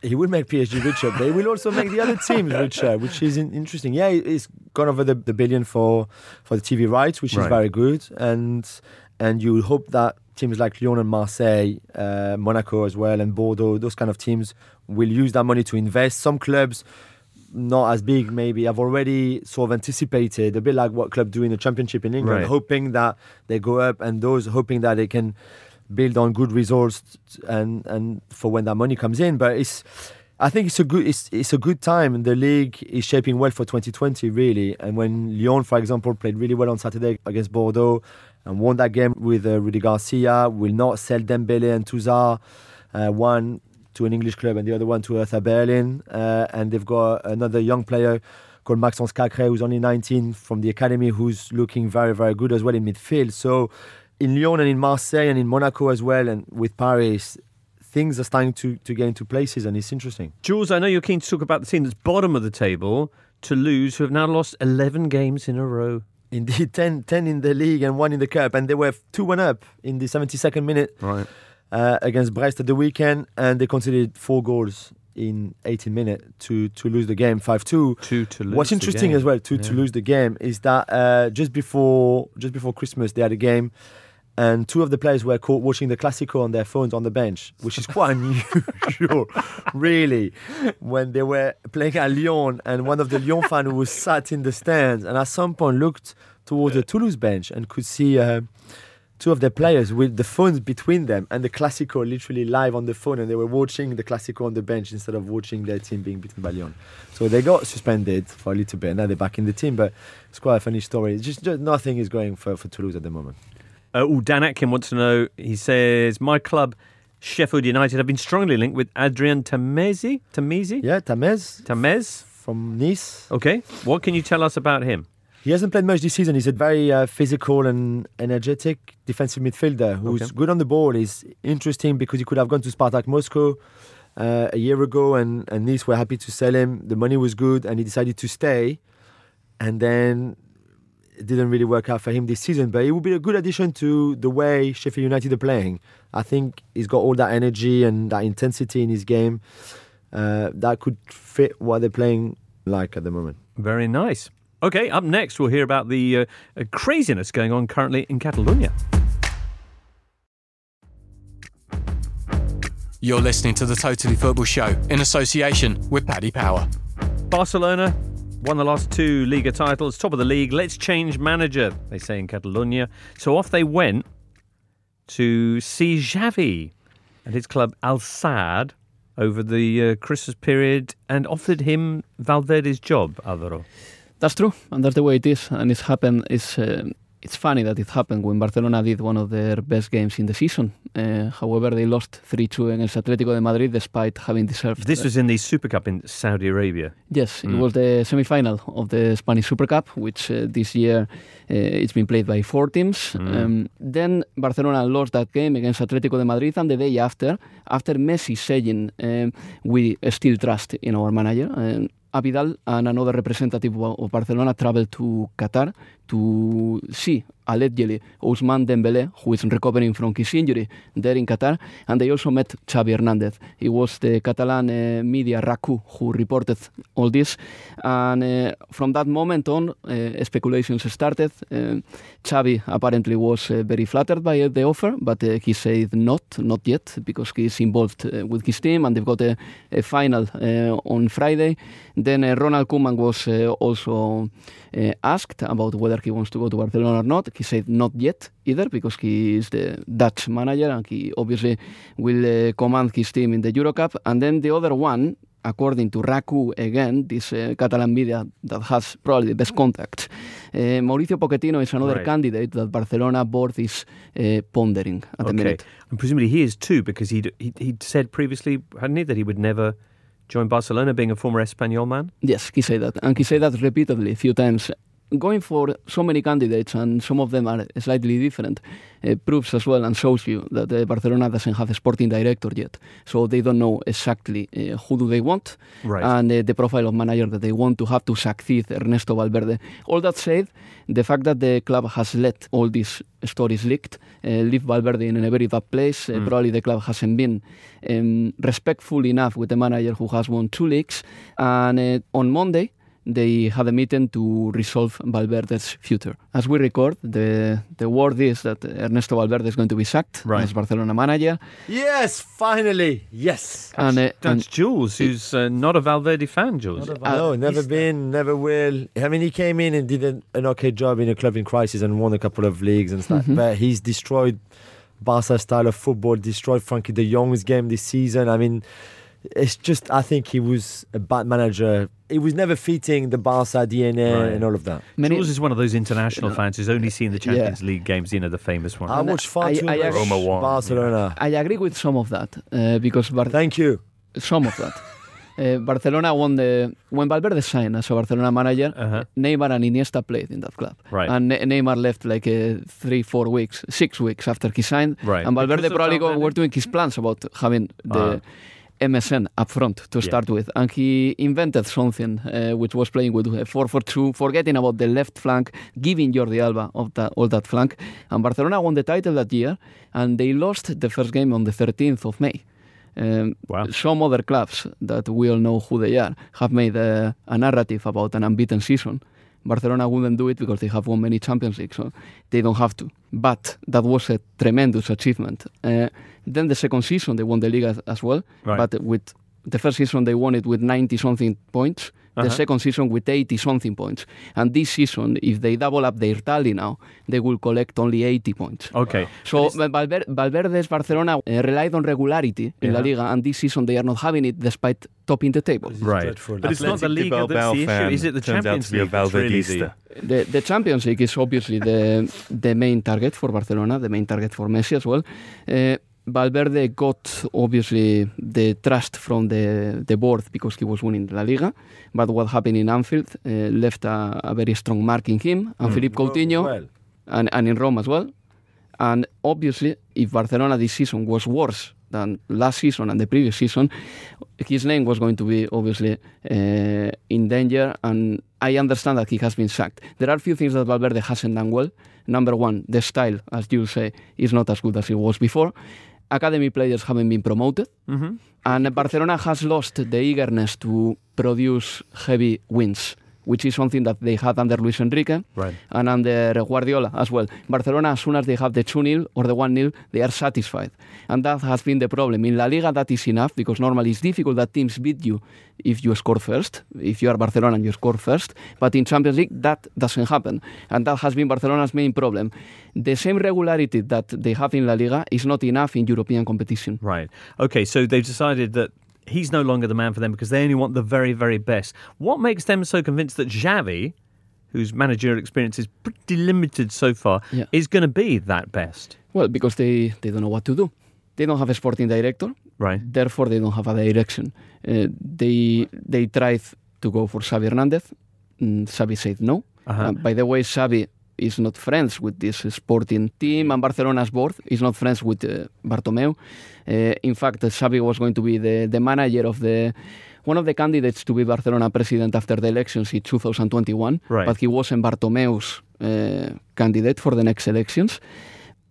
He will make PSG richer, but he will also make the other teams richer, which is interesting. Yeah, it's gone over the, the billion for for the TV rights, which Right. is very good, and and you hope that teams like Lyon and Marseille, uh, Monaco as well, and Bordeaux, those kind of teams will use that money to invest. Some clubs. Not as big, maybe. I've already sort of anticipated a bit like what club do in the championship in England, Right. hoping that they go up, and those hoping that they can build on good results and and for when that money comes in. But it's I think it's a good it's it's a good time and the league is shaping well for 2020 really. And when Lyon, for example, played really well on Saturday against Bordeaux and won that game with uh, Rudy Garcia, will not sell Dembele and Tousart, uh, one to an English club and the other one to Hertha Berlin. Uh, and they've got another young player called Maxence Caqueret, who's only 19 from the academy, who's looking very, very good as well in midfield. So in Lyon and in Marseille and in Monaco as well, and with Paris, things are starting to, to get into places, and it's interesting. Jules, I know you're keen to talk about the team that's bottom of the table, Toulouse, who have now lost 11 games in a row. Indeed, 10, 10 in the league and one in the cup, and they were 2 1 up in the 72nd minute Right. Uh, against Brest at the weekend, and they conceded four goals in 18 minutes to, to lose the game 5 2. Two to lose. What's interesting as well to, to lose the game is that uh, just before just before Christmas they had a game, and two of the players were caught watching the Classico on their phones on the bench, which is quite unusual, really. When they were playing at Lyon, and one of the Lyon fans who was sat in the stands, and at some point looked towards the Toulouse bench and could see. Uh, Two of their players with the phones between them and the Classico literally live on the phone, and they were watching the Classico on the bench instead of watching their team being beaten by Lyon. So they got suspended for a little bit. And now they're back in the team, but it's quite a funny story. It's just, just nothing is going for, for Toulouse at the moment. Uh, oh, Dan Atkin wants to know. He says, My club, Sheffield United, have been strongly linked with Adrien Tameze. Tamezi? Yeah, Tamez Tamez? from Nice. Okay. What can you tell us about him? He hasn't played much this season. He's a very uh, physical and energetic defensive midfielder who's Okay. good on the ball. He's interesting because he could have gone to Spartak Moscow uh, a year ago, and, and Nice were happy to sell him. The money was good, and he decided to stay. And then it didn't really work out for him this season. But it would be a good addition to the way Sheffield United are playing. I think he's got all that energy and that intensity in his game uh, that could fit what they're playing like at the moment. Very nice. Okay, up next, we'll hear about the uh, uh, craziness going on currently in Catalonia. You're listening to the Totally Football Show in association with Paddy Power. Barcelona won the last two Liga titles, top of the league. Let's change manager, they say in Catalonia. So off they went to see Xavi and his club Al Sadd over the uh, Christmas period and offered him Valverde's job, Alvaro. That's true, and that's the way it is. And it's happened. It's uh, it's funny that it happened when Barcelona did one of their best games in the season. Uh, however, they lost 3-2 against Atletico de Madrid, despite having deserved. This was in the Super Cup in Saudi Arabia. Yes, it Mm. was the semi-final of the Spanish Super Cup, which uh, this year uh, it's been played by four teams. Mm. Um, then Barcelona lost that game against Atletico de Madrid, and the day after, after Messi saying um, we still trust in our manager. Um, Abidal and another representative of of Barcelona traveled to Qatar to see allegedly Ousmane Dembele, who is recovering from his injury there in Qatar, and they also met Xavi Hernandez. It was the Catalan uh, media RAC1 who reported all this, and uh, from that moment on, uh, speculations started. Uh, Xavi apparently was uh, very flattered by uh, the offer, but he said not, not yet, because he is involved with his team, and they've got a, a final on Friday. Then Ronald Koeman was also asked about whether he wants to go to Barcelona or not. He said not yet either because he is the Dutch manager and he obviously will uh, command his team in the Eurocup. And then the other one, according to RAC1 again, this uh, Catalan media that has probably the best contacts Uh, Mauricio Pochettino is another Right. candidate that Barcelona board is uh, pondering at the Okay. minute. And presumably he is too, because he'd, he'd, he'd said previously, hadn't he, that he would never join Barcelona, being a former Espanyol man? Yes, he said that, and he said that repeatedly a few times. Going for so many candidates, and some of them are slightly different, uh, proves as well and shows you that uh, Barcelona doesn't have a sporting director yet, so they don't know exactly uh, who do they want Right. and uh, the profile of manager that they want to have to succeed Ernesto Valverde. All that said, the fact that the club has let all these stories leaked uh, leave Valverde in a very bad place. Uh, Mm. Probably the club hasn't been um, respectful enough with the manager who has won two leagues. And uh, on Monday, they had a meeting to resolve Valverde's future. As we record, the the word is that Ernesto Valverde is going to be sacked Right. as Barcelona manager. Yes, finally. Yes. And, uh, That's and Jules, who's uh, not a Valverde fan, Jules. no, never been, never will. I mean, he came in and did an, an okay job in a club in crisis and won a couple of leagues and stuff. Mhm. But he's destroyed Barca style of football, destroyed Frenkie de Jong's game this season. I mean, it's just, I think he was a bad manager. He was never fitting the Barca DNA Right. and all of that. Many- Jules is one of those international fans who's only seen the Champions League games, you know, the famous one. I And watched far I- too I much actually- Roma won, Barcelona. I agree with some of that uh, because Bar- Thank you. some of that. Uh, Barcelona won the when Valverde signed as a Barcelona manager. Uh-huh. Neymar and Iniesta played in that club, Right. and Ne- Neymar left like uh, three, four weeks, six weeks after he signed. Right. And Valverde Because probably go, were doing his plans about having the Ah. MSN up front to Yeah. start with, and he invented something uh, which was playing with 4-4-2, forgetting about the left flank, giving Jordi Alba of that all that flank, and Barcelona won the title that year, and they lost the first game on the 13th of May. Um, Wow. Some other clubs that we all know who they are have made a, a narrative about an unbeaten season. Barcelona wouldn't do it because they have won many Champions Leagues, so they don't have to. But that was a tremendous achievement. Uh, then the second season they won the league as, as well, Right. but with the first season they won it with 90 something points. Uh-huh. The second season with 80 something points. And this season, if they double up their tally now, they will collect only 80 points. Okay. So Valver- Valverde's Barcelona uh, relied on regularity in La Yeah. Liga, and this season they are not having it despite topping the table. Right. dreadful. But it's not the Athletic de Liga that's Bilbao the issue. Is it the turns out Champions to be a League that's really the... Valverdista. The, the Champions League is obviously the the main target for Barcelona, the main target for Messi as well. Uh, Valverde got obviously the trust from the, the board because he was winning La Liga, but what happened in Anfield uh, left a, a very strong mark in him and Philippe Coutinho Well, and, and in Rome as well. And obviously, if Barcelona this season was worse than last season and the previous season, his name was going to be obviously uh, in danger. And I understand that he has been sacked. There are a few things that Valverde hasn't done well. Number one, the style, as you say, is not as good as it was before. Academy players haven't been promoted. Mhm. And Barcelona has lost the eagerness to produce heavy wins, which is something that they had under Luis Enrique Right. and under Guardiola as well. Barcelona, as soon as they have the 2 0 or the 1 0, they are satisfied. And that has been the problem. In La Liga, that is enough because normally it's difficult that teams beat you if you score first, if you are Barcelona and you score first. But in Champions League, that doesn't happen. And that has been Barcelona's main problem. The same regularity that they have in La Liga is not enough in European competition. Right. Okay, so they've decided that he's no longer the man for them because they only want the very, very best. What makes them so convinced that Xavi, whose managerial experience is pretty limited so far, Yeah. is going to be that best? Well, because they, they don't know what to do. They don't have a sporting director. Right. Therefore, they don't have a direction. Uh, they they tried to go for Xavi Hernandez. Mm, Xavi said no. Uh-huh. Uh, by the way, Xavi is not friends with this sporting team, and Barcelona's board is not friends with uh, Bartomeu. Uh, in fact, Xavi was going to be the, the manager of the one of the candidates to be Barcelona president after the elections in 2021, Right. but he wasn't Bartomeu's uh, candidate for the next elections.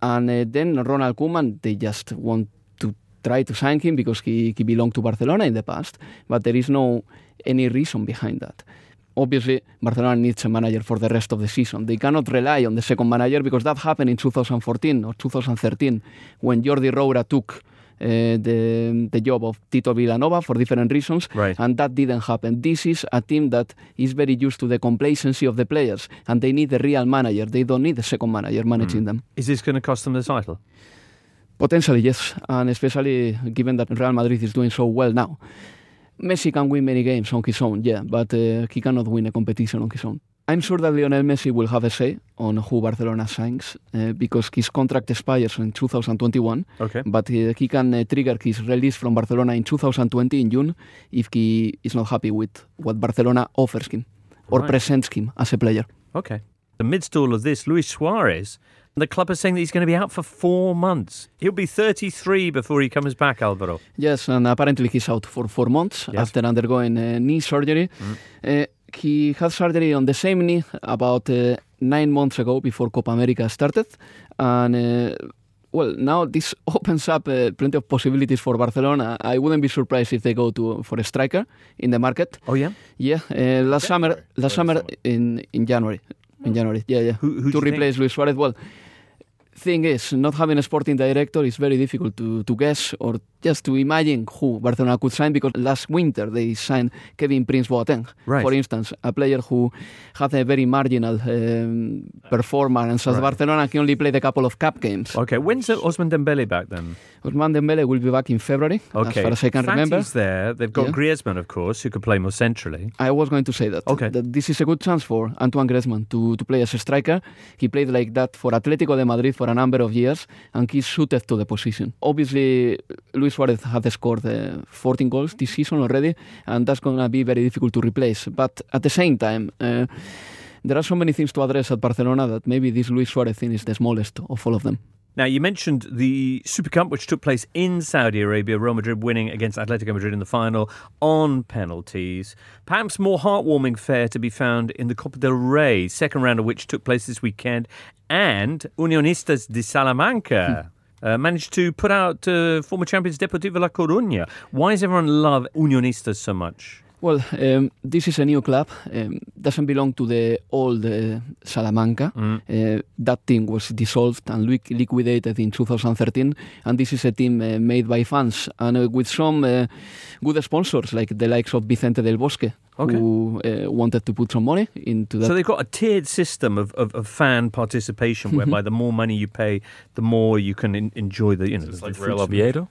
And uh, then Ronald Koeman, they just want to try to sign him because he, he belonged to Barcelona in the past, but there is no any reason behind that. Obviously, Barcelona needs a manager for the rest of the season. They cannot rely on the second manager because that happened in 2014 or 2013 when Jordi Roura took uh, the, the job of Tito Vilanova for different reasons, Right. and that didn't happen. This is a team that is very used to the complacency of the players, and they need a real manager. They don't need a second manager managing them. Is this going to cost them the title? Potentially, yes, and especially given that Real Madrid is doing so well now. Messi can win many games on his own, yeah, but uh, he cannot win a competition on his own. I'm sure that Lionel Messi will have a say on who Barcelona signs uh, because his contract expires in 2021. Okay. But uh, he can uh, trigger his release from Barcelona in 2020 in June if he is not happy with what Barcelona offers him or Right. presents him as a player. Okay. Amidst all of this, Luis Suarez, the club is saying that he's going to be out for four months. He'll be 33 before he comes back, Alvaro. Yes, and apparently he's out for four months Yes. after undergoing uh, knee surgery. Uh, he had surgery on the same knee about uh, nine months ago before Copa America started. And uh, well, now this opens up uh, plenty of possibilities for Barcelona. I wouldn't be surprised if they go to for a striker in the market. Oh, yeah? Yeah, uh, last summer, last summer in in January, in January, yeah, yeah, Who- who to you think? replace Luis Suarez. Well, thing is, not having a sporting director is very difficult to, to guess or just to imagine who Barcelona could sign because last winter they signed Kevin Prince Boateng, Right. for instance, a player who had a very marginal um, performance as Right. Barcelona can only played a couple of cup games. Okay, when's Ousmane Dembele back then? Ousmane Dembele will be back in February, Okay. as far as I can remember. Fati's there. They've got Yeah. Griezmann, of course, who could play more centrally. I was going to say that. Okay. That this is a good chance for Antoine Griezmann to, to play as a striker. He played like that for Atletico de Madrid for a number of years, and he's suited to the position. Obviously, Luis Suarez has scored uh, 14 goals this season already, and that's going to be very difficult to replace. But at the same time, uh, there are so many things to address at Barcelona that maybe this Luis Suarez thing is the smallest of all of them. Now, you mentioned the Super Cup, which took place in Saudi Arabia, Real Madrid winning against Atletico Madrid in the final on penalties. Perhaps more heartwarming fare to be found in the Copa del Rey, second round of which took place this weekend, and Unionistas de Salamanca. Uh, managed to put out uh, former champions Deportivo La Coruña. Why does everyone love Unionistas so much? Well, um, this is a new club. Um, doesn't belong to the old uh, Salamanca. Uh, that team was dissolved and liq- liquidated in 2013. And this is a team uh, made by fans and uh, with some uh, good sponsors, like the likes of Vicente del Bosque, Okay. who uh, wanted to put some money into that. So they've got a tiered system of, of, of fan participation, whereby the more money you pay, the more you can in, enjoy the you know. It's the like fruits Real of- Oviedo?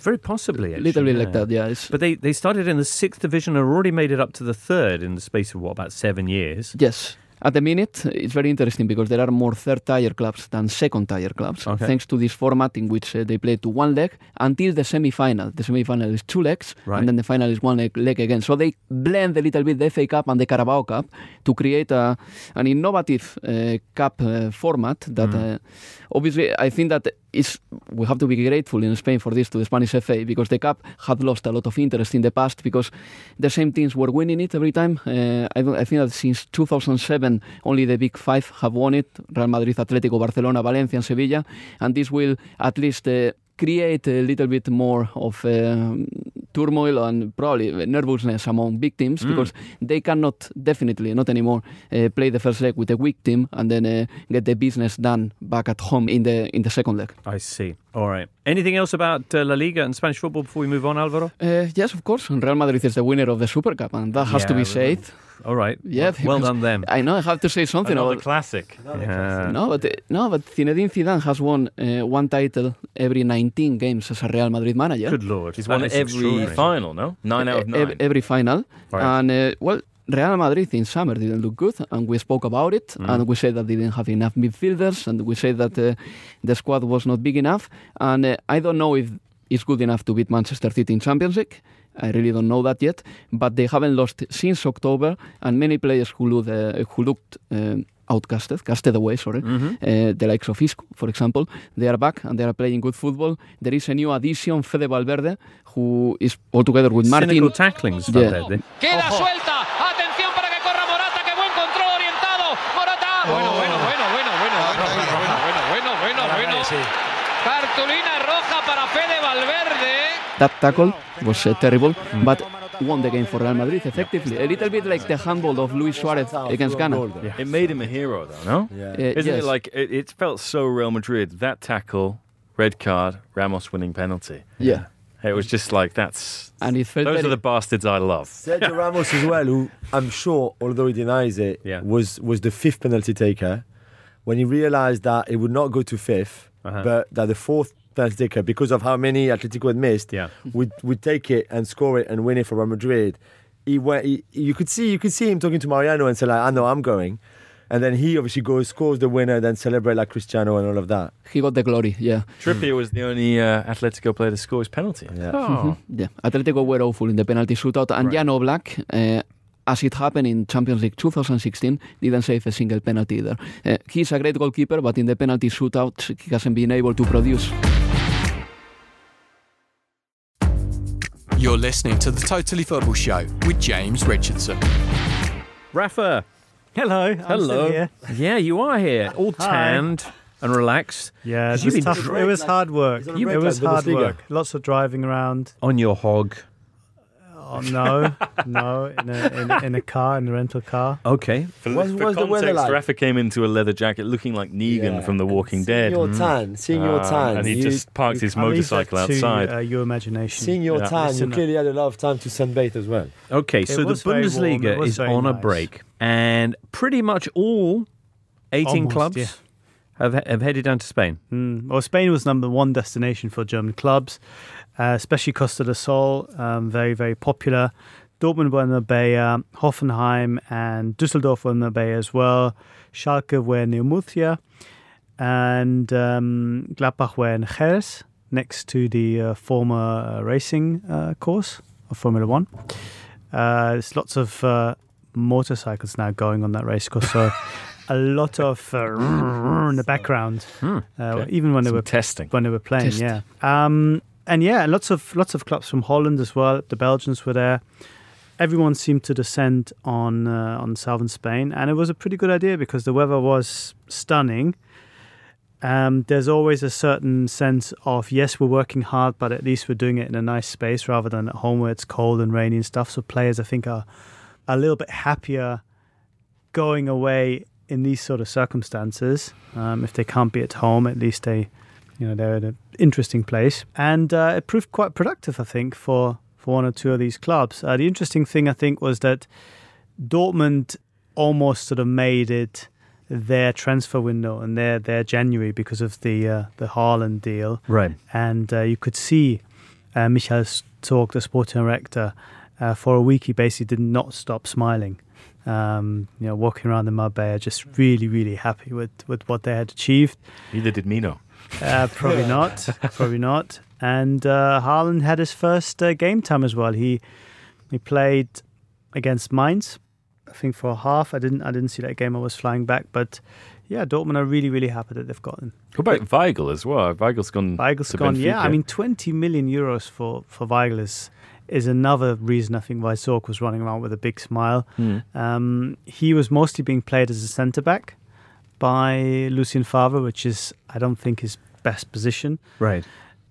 Very possibly, a little actually, bit like that, yeah. It's, But they, they started in the sixth division and already made it up to the third in the space of what about seven years. Yes. At the minute, it's very interesting because there are more third tier clubs than second tier clubs, Okay. thanks to this format in which uh, they play to one leg until the semi final. The semi final is two legs, Right. and then the final is one leg, leg again. So they blend a little bit the FA Cup and the Carabao Cup to create a, an innovative uh, cup uh, format that Mm. Obviously I think that is we have to be grateful in Spain for this to the Spanish FA because the cup had lost a lot of interest in the past because the same teams were winning it every time. Uh, I, I think that since 2007 only the big five have won it: Real Madrid, Atletico, Barcelona, Valencia, and Sevilla, and this will at least. Uh, create a little bit more of um turmoil and probably nervousness among big teams Mm. because they cannot definitely not anymore uh, play the first leg with a weak team and then uh, get the business done back at home in the in the second leg. I see. All right. Anything else about uh, La Liga and Spanish football before we move on, Alvaro? Uh, yes, of course. Real Madrid is the winner of the Super Cup, and that has to be said. All right. Yeah, Well because done them. I know I have to say something Another about. classic. Yeah. No, but uh, no, but Zinedine Zidane has won uh, one title every 19 games as a Real Madrid manager. Good lord. He's won every final, no? Nine out of E- ev- nine. every final. Right. And uh, well, Real Madrid in summer didn't look good, and we spoke about it, Mm. and we said that they didn't have enough midfielders, and we said that uh, the squad was not big enough, and uh, I don't know if it's good enough to beat Manchester City in Champions League. I really don't know that yet, but they haven't lost since October, and many players who, looked, uh, who looked um, outcasted, casted away, sorry, Mhm. uh, the likes of Isco, for example, they are back and they are playing good football. There is a new addition, Fede Valverde, who is all together with Martin. Cynical tacklings, Yeah. Valverde. Queda suelta. Atención para que corra Morata. Que buen control orientado. Morata. Bueno, bueno, bueno, bueno, bueno. Bueno, bueno, bueno, bueno, bueno. Cartulina roja para Fede Valverde. That tackle was uh, terrible, but won the game for Real Madrid effectively. A little bit like the handball of Luis Suarez against Ghana. It made him a hero, though, no? Yeah. Uh, Isn't yes. it like it, it felt so Real Madrid? That tackle, red card, Ramos winning penalty. Yeah. It was just like that's. And it felt those are the bastards I love. Sergio Ramos as well, who I'm sure, although he denies it, Yeah. was was the fifth penalty taker. When he realised that it would not go to 5th Uh-huh. but that the fourth penalty taker, because of how many Atletico had missed, Yeah. would would take it and score it and win it for Real Madrid. he went. He, you could see you could see him talking to Mariano and say like, "I know I'm going," and then he obviously goes scores the winner, then celebrate like Cristiano and all of that. He got the glory, yeah. Trippier was the only uh, Atletico player to score his penalty. Yeah. Mhm. Yeah, Atletico were awful in the penalty shootout, and Right. Jan Oblak, uh, as it happened in Champions League 2016, didn't save a single penalty either. Uh, he's a great goalkeeper, but in the penalty shootout, he hasn't been able to produce. You're listening to the Totally Football Show with James Richardson. Rafa. Hello. I'm Hello. still here. Yeah, you are here, all Hi. tanned and relaxed. Yeah, it was, tough. dri- it was hard work. he's on a It was hard work. Lots of driving around. on your hog. Oh no, no, in a, in, a, in a car, in a rental car. Okay. For, What's- for what's the weather context, like? Rafa came into a leather jacket looking like Negan Yeah. from The Walking Seeing Dead. your Mm. tan, seeing your Um, tan, and he you- just parked his I'll leave that motorcycle to, outside. uh, your imagination. seeing your Yeah. tan. Listen, you clearly had a lot of time to sunbathe as well. Okay, so the was very warm, Bundesliga was is very on a nice. break, and pretty much all 18 Almost, clubs yeah. have, have headed down to Spain. Mm. Well, Spain was number one destination for German clubs, uh, especially Costa del Sol, um, very, very popular. Dortmund were in Marbella, Hoffenheim and Düsseldorf were in Marbella as well. Schalke were near Murcia, and um, Gladbach were in Jerez, next to the uh, former uh, racing uh, course of Formula One. Uh, there's lots of uh, motorcycles now going on that race course, so a lot of uh, in the background, Hmm, uh, okay. even when they were testing. when they were playing. Test. Yeah, um, and yeah, lots of lots of clubs from Holland as well. The Belgians were there. Everyone seemed to descend on uh, on southern Spain, and it was a pretty good idea because the weather was stunning. Um, there's always a certain sense of yes, we're working hard, but at least we're doing it in a nice space rather than at home where it's cold and rainy and stuff. So players, I think, are a little bit happier going away in these sort of circumstances. Um, if they can't be at home, at least they, you know, they're in an interesting place. And uh, it proved quite productive, I think, for for one or two of these clubs. Uh, the interesting thing, I think, was that Dortmund almost sort of made it their transfer window and their their January because of the uh, the Haaland deal Right. and uh, you could see uh, Michael Zorc, the sporting director, uh, for a week he basically did not stop smiling. Um, you know, walking around the Marbella, just really, really happy with, with what they had achieved. Neither did Mino. Uh, probably not, probably not. And uh, Haaland had his first uh, game time as well. He he played against Mainz, I think for a half. I didn't I didn't see that game. I was flying back, but yeah, Dortmund are really, really happy that they've got him. What about Weigl as well? Weigl's gone. Weigl's to gone. Yeah, I mean, 20 million euros for for Weigl is is another reason I think why Zorc was running around with a big smile. Hmm. Um, he was mostly being played as a centre back by Lucien Favre, which is I don't think his best position. Right.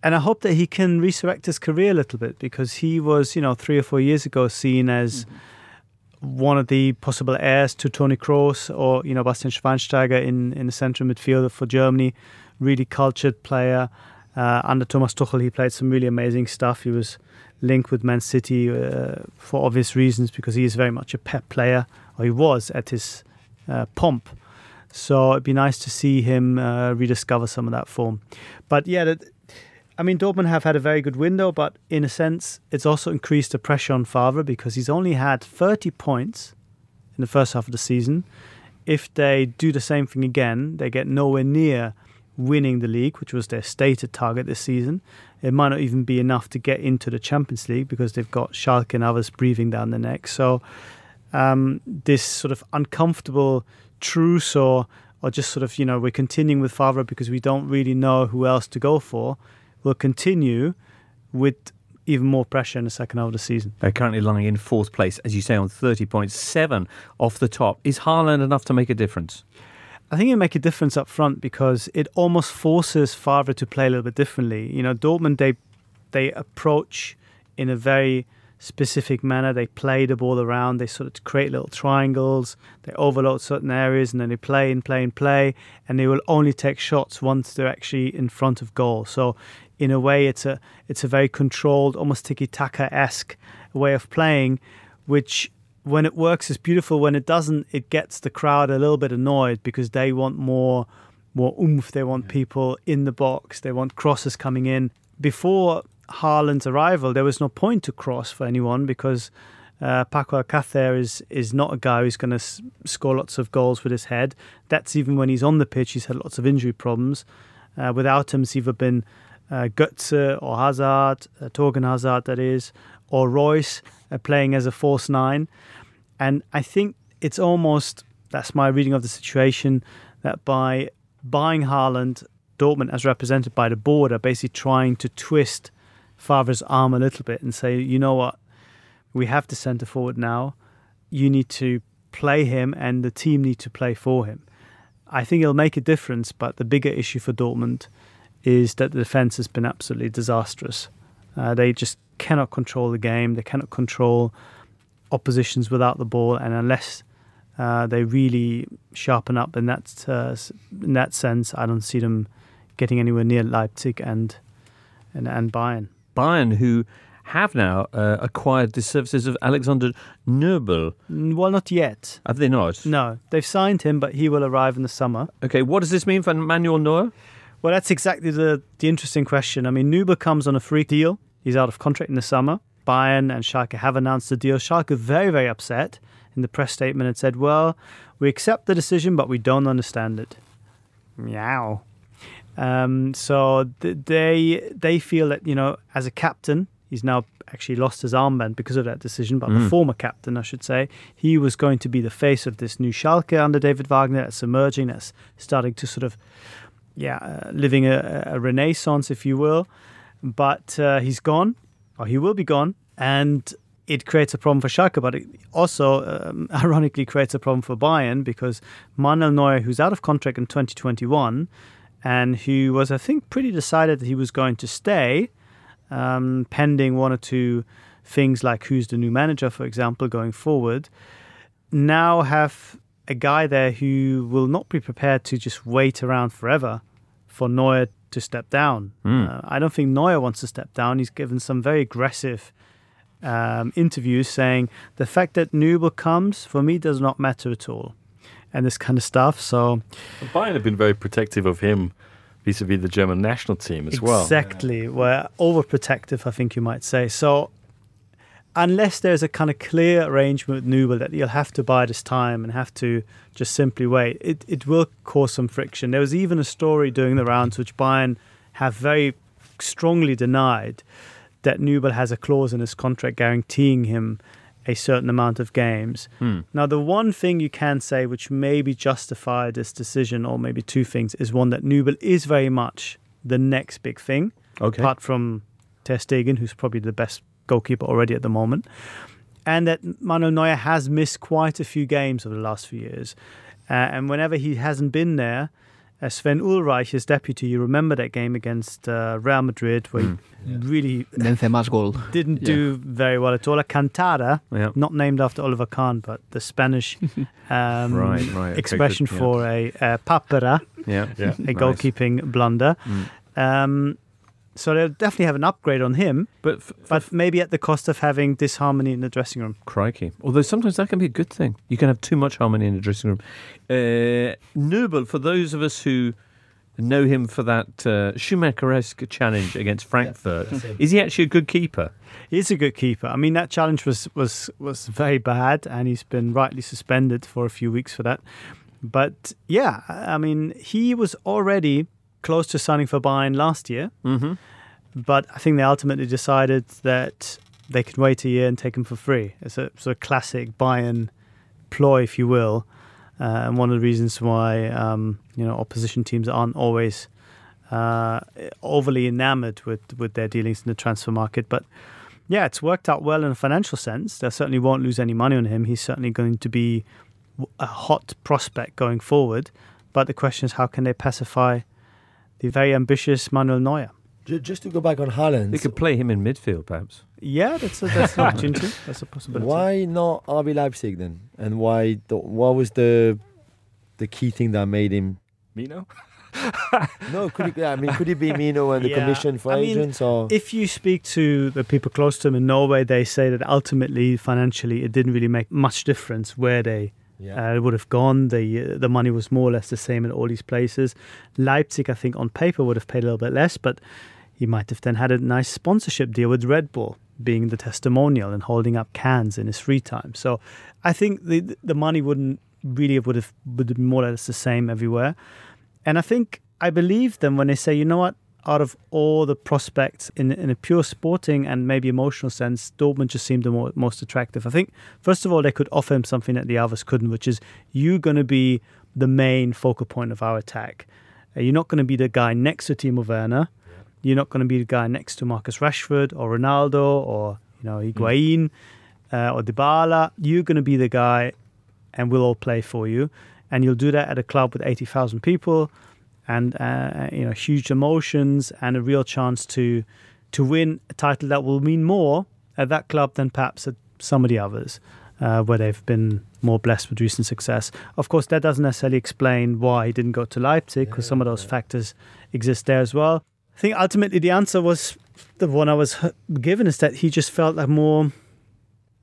And I hope that he can resurrect his career a little bit because he was, you know, three or four years ago seen as one of the possible heirs to Toni Kroos or, you know, Bastian Schweinsteiger in, in the central midfield for Germany. Really cultured player. Uh, under Thomas Tuchel, he played some really amazing stuff. He was linked with Man City uh, for obvious reasons because he is very much a pep player, or he was at his uh, pomp. So it'd be nice to see him uh, rediscover some of that form. But yeah, that, I mean, Dortmund have had a very good window, but in a sense, it's also increased the pressure on Favre because he's only had 30 points in the first half of the season. If they do the same thing again, they get nowhere near winning the league, which was their stated target this season. It might not even be enough to get into the Champions League because they've got Schalke and others breathing down their neck. So um, this sort of uncomfortable truce or or just sort of you know we're continuing with Favre because we don't really know who else to go for we'll continue with even more pressure in the second half of the season. They're currently lying in fourth place, as you say, on thirty point seven off the top. Is Haaland enough to make a difference? I think it make a difference up front because it almost forces Favre to play a little bit differently. You know, Dortmund they they approach in a very specific manner. They play the ball around. They sort of create little triangles. They overload certain areas, and then they play and play and play. And they will only take shots once they're actually in front of goal. So, in a way, it's a it's a very controlled, almost tiki taka esque way of playing, which when it works is beautiful. When it doesn't, it gets the crowd a little bit annoyed because they want more more oomph. They want people in the box. They want crosses coming in. Before Haaland's arrival, there was no point to cross for anyone because Uh, Paco Alcácer is is not a guy who's going to s- score lots of goals with his head. That's even when he's on the pitch. He's had lots of injury problems. Uh, without him, it's either been uh, Götze or Hazard, uh, Torgan Hazard, that is, or Reus uh, playing as a false nine. And I think it's almost that's my reading of the situation that by buying Haaland, Dortmund, as represented by the board, are basically trying to twist Favre's arm a little bit and say, you know what, we have to centre forward now. You need to play him, and the team need to play for him. I think it'll make a difference, but the bigger issue for Dortmund is that the defence has been absolutely disastrous. Uh, they just cannot control the game. They cannot control oppositions without the ball, and unless uh, they really sharpen up in that uh, in that sense, I don't see them getting anywhere near Leipzig and and, and Bayern. Bayern, who have now uh, acquired the services of Alexander Nubel. Mm, Well, not yet. Have they not? No, they've signed him, but he will arrive in the summer. Okay, what does this mean for Manuel Neuer? Well, that's exactly the the interesting question. I mean, Nubel comes on a free deal. He's out of contract in the summer. Bayern and Schalke have announced the deal. Schalke very, very upset in the press statement and said, "Well, we accept the decision, but we don't understand it." Meow. Um, so th- they they feel that you know, as a captain, he's now actually lost his armband because of that decision. But the Mm. former captain, I should say, he was going to be the face of this new Schalke under David Wagner. That's emerging. That's starting to sort of yeah, uh, living a, a renaissance, if you will. But uh, he's gone, or he will be gone, and it creates a problem for Schalke. But it also, um, ironically, creates a problem for Bayern because Manuel Neuer, who's out of contract in 2021, and who was, I think, pretty decided that he was going to stay, um, pending one or two things like who's the new manager, for example, going forward, now have a guy there who will not be prepared to just wait around forever for Neuer to step down. Hmm. Uh, I don't think Neuer wants to step down. He's given some very aggressive um, interviews saying the fact that Nubel comes for me does not matter at all, and this kind of stuff. So Bayern have been very protective of him vis-a-vis the German national team as well. Exactly. We're overprotective, I think you might say. So unless there's a kind of clear arrangement with Nubel that you'll have to buy this time and have to just simply wait, it, it will cause some friction. There was even a story doing the rounds which Bayern have very strongly denied that Nubel has a clause in his contract guaranteeing him a certain amount of games. Hmm. Now, the one thing you can say which maybe justify this decision, or maybe two things, is one that Nubel is very much the next big thing. Okay. Apart from Ter Stegen, who's probably the best goalkeeper already at the moment, and that Manuel Neuer has missed quite a few games over the last few years, uh, and whenever he hasn't been there. Uh, Sven Ulreich, his deputy, you remember that game against uh, Real Madrid where Hmm. he really Benzema's goal. didn't Yeah. do very well at all. A Cantara, Yeah. not named after Oliver Kahn, but the Spanish um, Right, right, okay, expression good, yeah. for a, a papera, Yeah, yeah, a nice. goalkeeping blunder. Um, so they'll definitely have an upgrade on him, but but maybe at the cost of having disharmony in the dressing room. Crikey. Although sometimes that can be a good thing. You can have too much harmony in the dressing room. Uh, Nubel, for those of us who know him for that uh, Schumacher-esque challenge against Frankfurt, that's him. is he actually a good keeper? He's a good keeper. I mean, that challenge was was was very bad, and he's been rightly suspended for a few weeks for that. But yeah, I mean, he was already close to signing for Bayern last year. Mm-hmm. But I think they ultimately decided that they could wait a year and take him for free. It's a sort of classic Bayern ploy, if you will, uh, and one of the reasons why um, you know opposition teams aren't always uh, overly enamored with with their dealings in the transfer market. But yeah, it's worked out well in a financial sense. They certainly won't lose any money on him. He's certainly going to be a hot prospect going forward. But the question is, how can they pacify the very ambitious Manuel Neuer? Just to go back on Haaland, They could play him in midfield, perhaps. Yeah, that's a, that's an opportunity. That's a possibility. Why not RB Leipzig then? And why? The, what was the the key thing that made him? Mino? no, could it? I mean, could it be Mino and the Yeah. commission for I mean, agents? Or If you speak to the people close to him in Norway, they say that ultimately, financially, it didn't really make much difference where they Yeah. uh, would have gone. The uh, the money was more or less the same in all these places. Leipzig, I think, on paper would have paid a little bit less, but he might have then had a nice sponsorship deal with Red Bull. being the testimonial and holding up cans in his free time. So I think the the money wouldn't really would have would be more or less the same everywhere. And I think I believe them when they say, you know what, out of all the prospects in in a pure sporting and maybe emotional sense, Dortmund just seemed the more, most attractive. I think first of all they could offer him something that the others couldn't, which is you're going to be the main focal point of our attack. Uh, you're not going to be the guy next to Timo Werner. You're not going to be the guy next to Marcus Rashford or Ronaldo or you know Higuain uh, or Dybala. You're going to be the guy, and we'll all play for you. And you'll do that at a club with eighty thousand people, and uh, you know huge emotions and a real chance to to win a title that will mean more at that club than perhaps at some of the others, uh, where they've been more blessed with recent success. Of course, that doesn't necessarily explain why he didn't go to Leipzig, because some of those factors exist there as well. I think ultimately the answer was the one I was given is that he just felt like more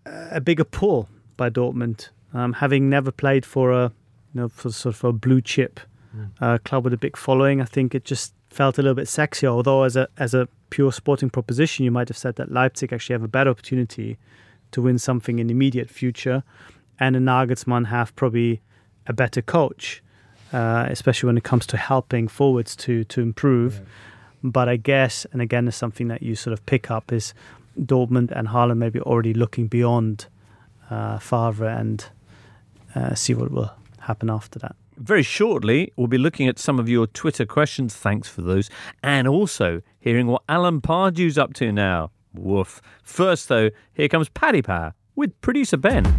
a bigger pull by Dortmund, um, having never played for a you know for sort of a blue chip uh, club with a big following. I think it just felt a little bit sexier. Although as a as a pure sporting proposition, you might have said that Leipzig actually have a better opportunity to win something in the immediate future, and the Nagelsmann have probably a better coach, uh, especially when it comes to helping forwards to to improve. But I guess, and again, is something that you sort of pick up is Dortmund and Haaland maybe already looking beyond uh, Favre and uh, see what will happen after that. Very shortly, we'll be looking at some of your Twitter questions. Thanks for those. And also hearing what Alan Pardew's up to now. Woof. First, though, here comes Paddy Power with producer Ben.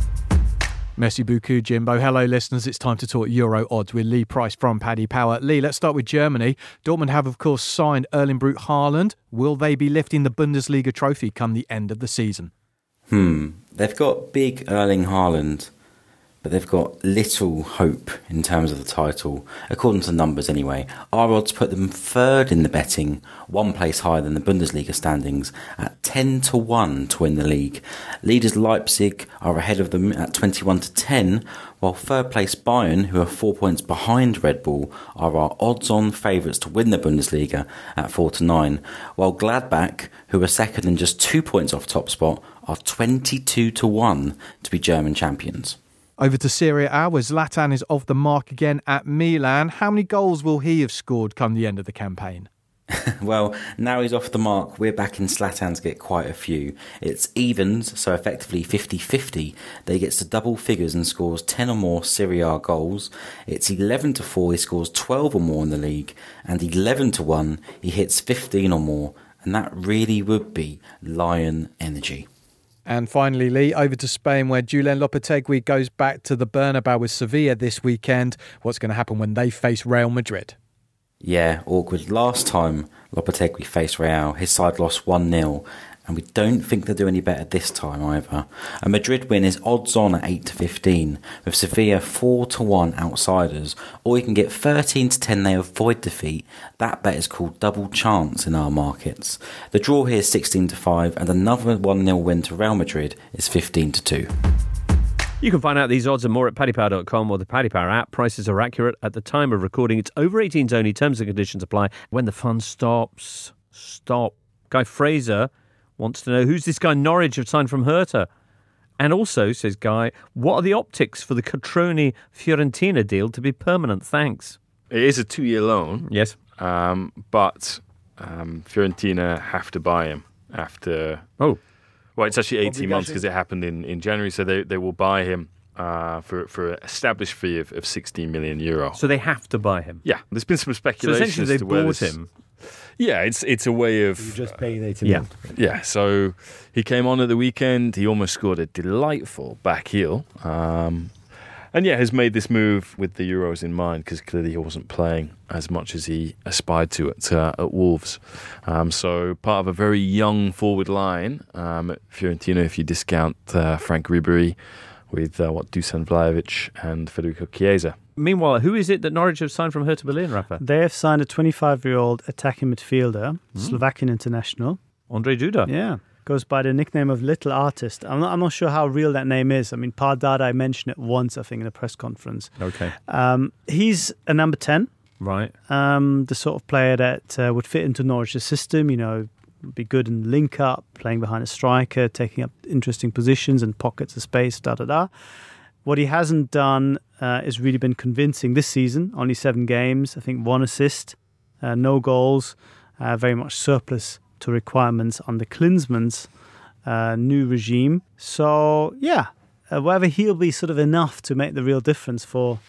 Merci beaucoup, Jimbo. Hello, listeners. It's time to talk Euro odds with Lee Price from Paddy Power. Lee, let's start with Germany. Dortmund have, of course, signed Erling Braut Haaland. Will they be lifting the Bundesliga trophy come the end of the season? Hmm. They've got big Erling Haaland, but they've got little hope in terms of the title, according to the numbers anyway. Our odds put them third in the betting, one place higher than the Bundesliga standings, at 10 to 1 to win the league. Leaders Leipzig are ahead of them at 21 to 10, while third place Bayern, who are four points behind Red Bull, are our odds on favourites to win the Bundesliga at 4 to 9, while Gladbach, who are second and just two points off top spot, are 22 to 1 to be German champions. Over to Serie A, where Zlatan is off the mark again at Milan. How many goals will he have scored come the end of the campaign? Well, now he's off the mark, we're back in Zlatan to get quite a few. It's evens, so effectively 50 50, that he gets to double figures and scores 10 or more Serie A goals. It's 11 to 4, he scores 12 or more in the league, and 11 to 1, he hits 15 or more, and that really would be Lion energy. And finally, Lee, over to Spain, where Julen Lopetegui goes back to the Bernabeu with Sevilla this weekend. What's going to happen when they face Real Madrid? Yeah, awkward. Last time Lopetegui faced Real, his side lost 1 0, and we don't think they'll do any better this time either. A Madrid win is odds on at 8 to 15, with Sevilla 4 to 1 outsiders, or you can get 13 to 10 they avoid defeat. That bet is called double chance in our markets. The draw here is 16 to 5, and another 1 0 win to Real Madrid is 15 to 2. You can find out these odds and more at paddypower.com or the Paddy Power app. Prices are accurate at the time of recording. It's over 18s only. Terms and conditions apply. When the fun stops, stop. Guy Fraser wants to know who's this guy Norwich have signed from Hertha? And also, says Guy, what are the optics for the Cutrone Fiorentina deal to be permanent? Thanks. It is a two year loan. Yes. Um, but um, Fiorentina have to buy him after. Oh. Well, it's actually 18 months because it happened in, in January. So they, they will buy him uh, for for an established fee of, of 16 million euro. So they have to buy him. Yeah, there's been some So speculation. essentially, as they to where bought this- him. Yeah, it's it's a way of You're just paying 80 Yeah. mil. yeah. So he came on at the weekend. He almost scored a delightful back heel, um, and yeah, has made this move with the Euros in mind because clearly he wasn't playing as much as he aspired to at uh, at Wolves. Um, so part of a very young forward line um, at Fiorentina. If you discount uh, Frank Ribery with uh, what Dusan Vlahovic and Federico Chiesa. Meanwhile, who is it that Norwich have signed from Hertha Berlin, Rafa? They have signed a 25 year old attacking midfielder, Slovakian international. Ondrej Duda. Yeah. Goes by the nickname of Little Artist. I'm not, I'm not sure how real that name is. I mean, Pardada, I mentioned it once, I think, in a press conference. Okay. Um, he's a number 10, Right. um, the sort of player that uh, would fit into Norwich's system, you know, be good in link up, playing behind a striker, taking up interesting positions and pockets of space, da da da. What he hasn't done uh, is really been convincing this season. Only seven games, I think one assist, uh, no goals, uh, very much surplus to requirements under Klinsmann's uh, new regime. So yeah, uh, whether he'll be sort of enough to make the real difference for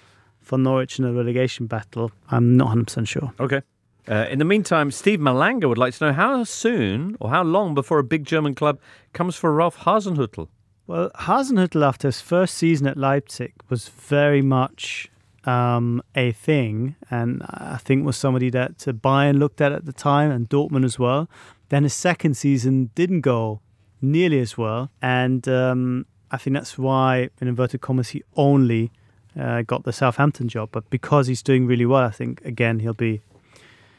for Norwich in a relegation battle, I'm not 100% sure. Okay. Uh, in the meantime, Steve Malanga would like to know how soon or how long before a big German club comes for Ralph Hasenhüttl. Well, Hasenhüttl, after his first season at Leipzig, was very much um, a thing, and I think was somebody that Bayern looked at at the time, and Dortmund as well. Then his second season didn't go nearly as well, and um, I think that's why, in inverted commas, he only uh, got the Southampton job. But because he's doing really well, I think again he'll be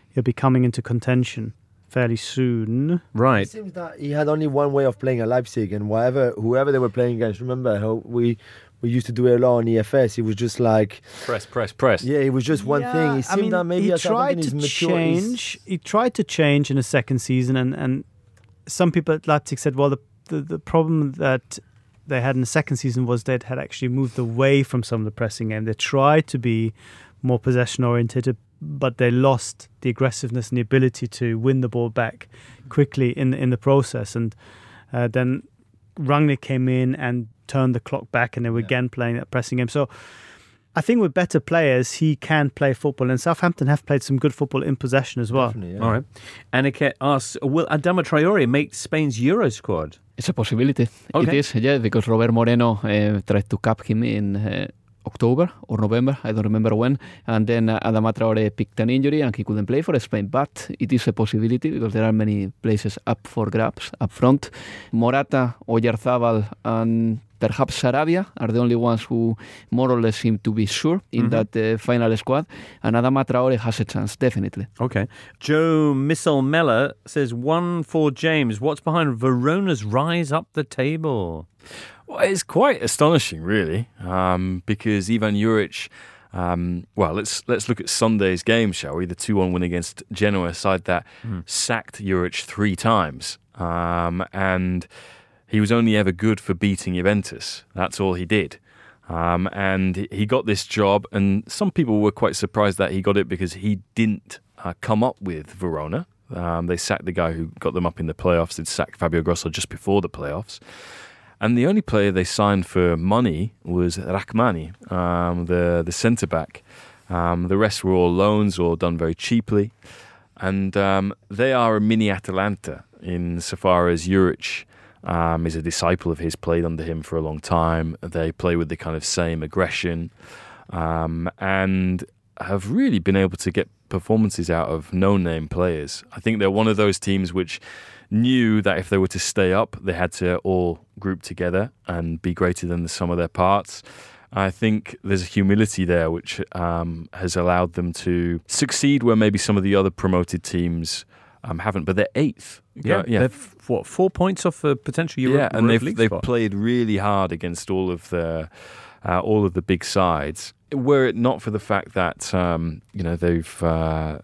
he'll be coming into contention fairly soon. Right. It seems that he had only one way of playing at Leipzig, and whatever whoever they were playing against. Remember how we we used to do it a lot on TFS. It was just like press, press, press. Yeah, it was just one Yeah, thing. It seemed I mean, that maybe he tried to mature. he's- change. He tried to change in the second season, and, and some people at Leipzig said, well, the, the the problem that they had in the second season was they had actually moved away from some of the pressing game. They tried to be more possession oriented, but they lost the aggressiveness and the ability to win the ball back quickly in in the process. And uh, then Rangnick came in and turned the clock back, and they were again playing that pressing game. So. I think with better players, he can play football, and Southampton have played some good football in possession as well. All right. Annika asks, will Adama Traore make Spain's Euro squad? It's a possibility. It Okay. is, yeah, because Robert Moreno uh, tried to cap him in uh, October or November, I don't remember when, and then uh, Adama Traore picked an injury and he couldn't play for Spain. But it is a possibility because there are many places up for grabs up front. Morata, Oyarzabal, and perhaps Sarabia are the only ones who more or less seem to be sure in Mhm. that uh, final squad, and Adama Traore has a chance, definitely. Okay. Joe Missile Mella says, one for James. What's behind Verona's rise up the table? Well, it's quite astonishing, really, um, because Ivan Juric. Um, well, let's let's look at Sunday's game, shall we? The two-one win against Genoa, a side that sacked Juric three times, um, and he was only ever good for beating Juventus. That's all he did. Um, and he got this job, and some people were quite surprised that he got it because he didn't uh, come up with Verona. Um, they sacked the guy who got them up in the playoffs. They'd sacked Fabio Grosso just before the playoffs. And the only player they signed for money was Rrahmani, um, the the centre back. Um, the rest were all loans or done very cheaply, and um, they are a mini Atalanta in so far as Juric um, is a disciple of his, played under him for a long time. They play with the kind of same aggression, um, and have really been able to get performances out of no-name players. I think they're one of those teams which knew that if they were to stay up, they had to all group together and be greater than the sum of their parts. I think there's a humility there which um, has allowed them to succeed where maybe some of the other promoted teams um, haven't. But they're eighth. Yeah, yeah. they're f- what four points off a potential Euro, yeah, and Europa they've they've spot. played really hard against all of the uh, all of the big sides. Were it not for the fact that um, you know they've uh,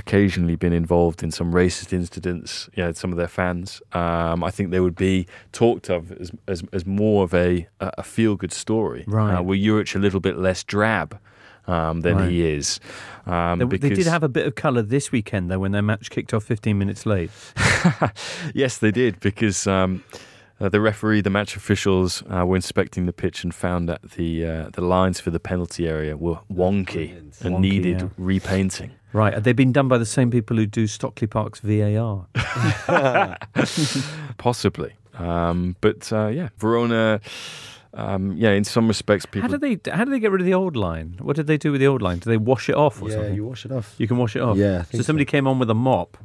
occasionally been involved in some racist incidents, you know, some of their fans, um, I think they would be talked of as as, as more of a a feel good story. Right. uh, where Juric a little bit less drab. Um, than Right. he is. Um, They, they did have a bit of colour this weekend, though, when their match kicked off 15 minutes late. yes, they did because um, uh, the referee, the match officials uh, were inspecting the pitch and found that the uh, the lines for the penalty area were wonky and Wonky, needed yeah. repainting. Right, have they been done by the same people who do Stockley Park's VAR? Possibly, um, but uh, yeah, Verona. Um, yeah, in some respects, people. How do they how do they get rid of the old line? What did they do with the old line? Do they wash it off or Yeah, something? you wash it off. You can wash it off. Yeah, So think somebody came on with a mop.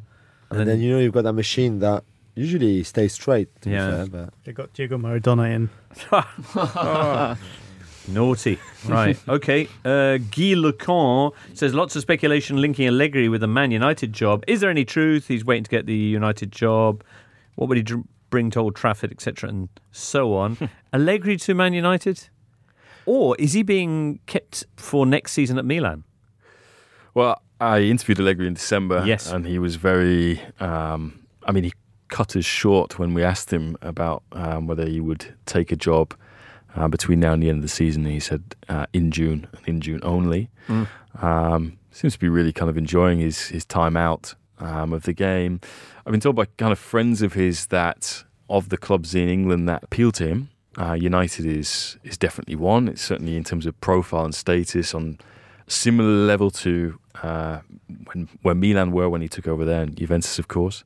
And then you know you've got that machine that usually stays straight. To Yeah. Be fair, but They got Diego Maradona in. Naughty. Right. Okay. Uh, Guy Lecan says lots of speculation linking Allegri with the Man United job. Is there any truth? He's waiting to get the United job. What would he dr- bring to Old Trafford, etc., and so on. Allegri to Man United, or is he being kept for next season at Milan? Well, I interviewed Allegri in December. Yes. and he was very. Um, I mean, he cut us short when we asked him about um, whether he would take a job uh, between now and the end of the season. He said uh, in June, and in June only. Mm. Um, seems to be really kind of enjoying his his time out um, of the game. I've been told by kind of friends of his that of the clubs in England that appeal to him, uh, United is is definitely one. It's certainly in terms of profile and status on a similar level to uh, when where Milan were when he took over there, and Juventus, of course.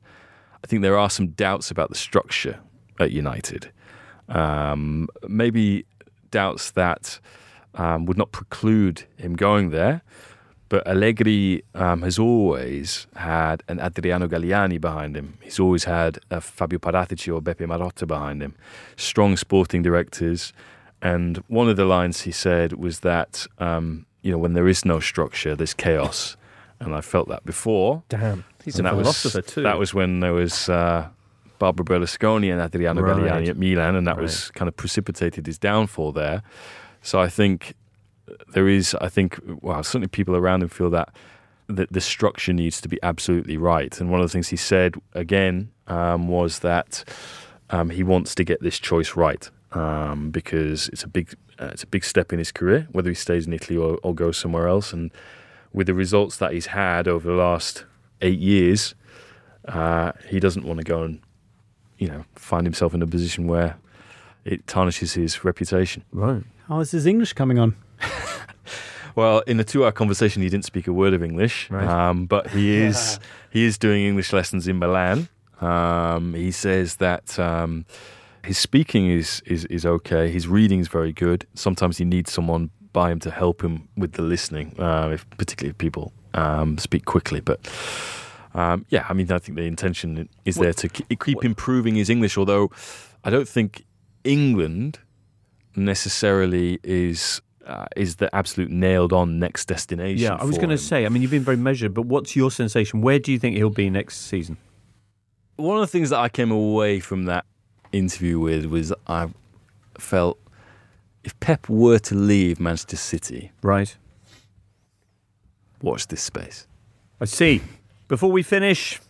I think there are some doubts about the structure at United. Um, maybe doubts that um, would not preclude him going there. But Allegri um, has always had an Adriano Galliani behind him. He's always had a Fabio Paratici or Beppe Marotta behind him. Strong sporting directors. And one of the lines he said was that, um, you know, when there is no structure, there's chaos. And I felt that before. Damn. He's and a philosopher was, too. That was when there was uh, Barbara Berlusconi and Adriano Right. Galliani at Milan, and that Right. was kind of precipitated his downfall there. So I think there is, I think, well, certainly people around him feel that the, the structure needs to be absolutely right. And one of the things he said again um, was that um, he wants to get this choice right um, because it's a big, uh, it's a big step in his career, whether he stays in Italy or, or goes somewhere else. And with the results that he's had over the last eight years, uh, he doesn't want to go and, you know, find himself in a position where it tarnishes his reputation. Right. How is his English coming on? Well, in the two-hour conversation, he didn't speak a word of English, Right. um, but he is he is doing English lessons in Milan. Um, he says that um, his speaking is, is is okay. His reading is very good. Sometimes he needs someone by him to help him with the listening, uh, if particularly if people um, speak quickly. But um, yeah, I mean, I think the intention is there to ke- keep improving his English. Although I don't think England necessarily is uh, is the absolute nailed on next destination. Yeah, I was going to say. I mean, you've been very measured, but what's your sensation? Where do you think he'll be next season? One of the things that I came away from that interview with was I felt if Pep were to leave Manchester City, Right. watch this space. I see. Before we finish,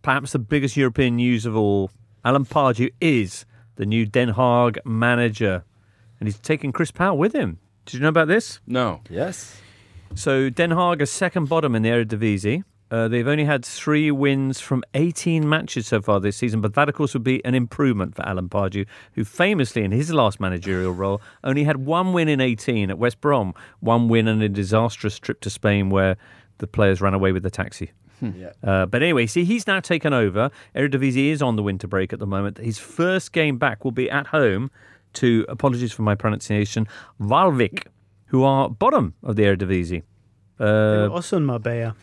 perhaps the biggest European news of all, Alan Pardew is the new Den Haag manager, and he's taking Chris Powell with him. Did you know about this? No. Yes. So Den Haag are second bottom in the Eredivisie. Uh, they've only had three wins from 18 matches so far this season, but that, of course, would be an improvement for Alan Pardew, who famously, in his last managerial role, only had one win in 18 at West Brom, one win and a disastrous trip to Spain where the players ran away with the taxi. Yeah. Uh, but anyway, see, he's now taken over. Eredivisie is on the winter break at the moment. His first game back will be at home to, apologies for my pronunciation, Waalwijk, who are bottom of the Eredivisie. They were Uh, also in Marbella,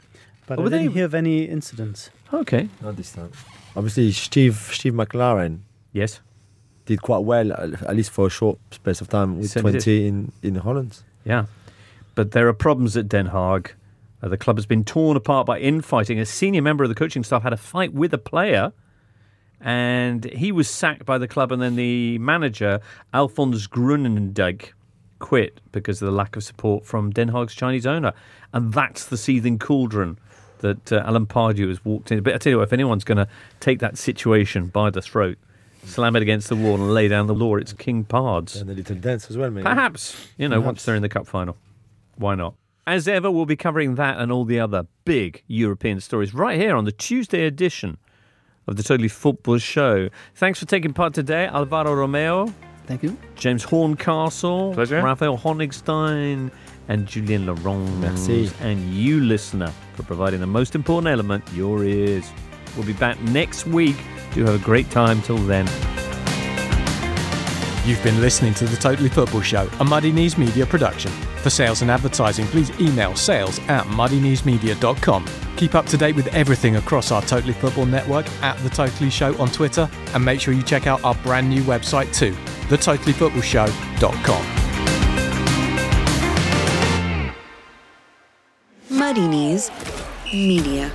but oh, I didn't they? hear of any incidents. okay. Not this time. Obviously, Steve Steve McClaren Yes. did quite well, at at least for a short space of time, with Certainly did. Twente, in Holland. Yeah. But there are problems at Den Haag. Uh, the club has been torn apart by infighting. A senior member of the coaching staff had a fight with a player, and he was sacked by the club. And then the manager, Alfons Groenendijk, quit because of the lack of support from Den Haag's Chinese owner. And that's the seething cauldron that uh, Alan Pardew has walked in. But I tell you what, if anyone's going to take that situation by the throat, slam it against the wall and lay down the law, it's King Pards. And a little dance as well, maybe. Perhaps, you know, once they're in the cup final. Why not? As ever, we'll be covering that and all the other big European stories right here on the Tuesday edition of the Totally Football Show. Thanks for taking part today, Alvaro Romeo, Thank you. James Horncastle, Pleasure. Raphael Honigstein, and Julien Laurens. Merci. And you, listener, for providing the most important element, your ears. We'll be back next week. Do have a great time till then. You've been listening to the Totally Football Show, a Muddy Knees Media production. For sales and advertising, please email sales at muddykneesmedia.com. Keep up to date with everything across our Totally Football network at The Totally Show on Twitter, and make sure you check out our brand new website too, thetotallyfootballshow.com. Muddy Knees Media.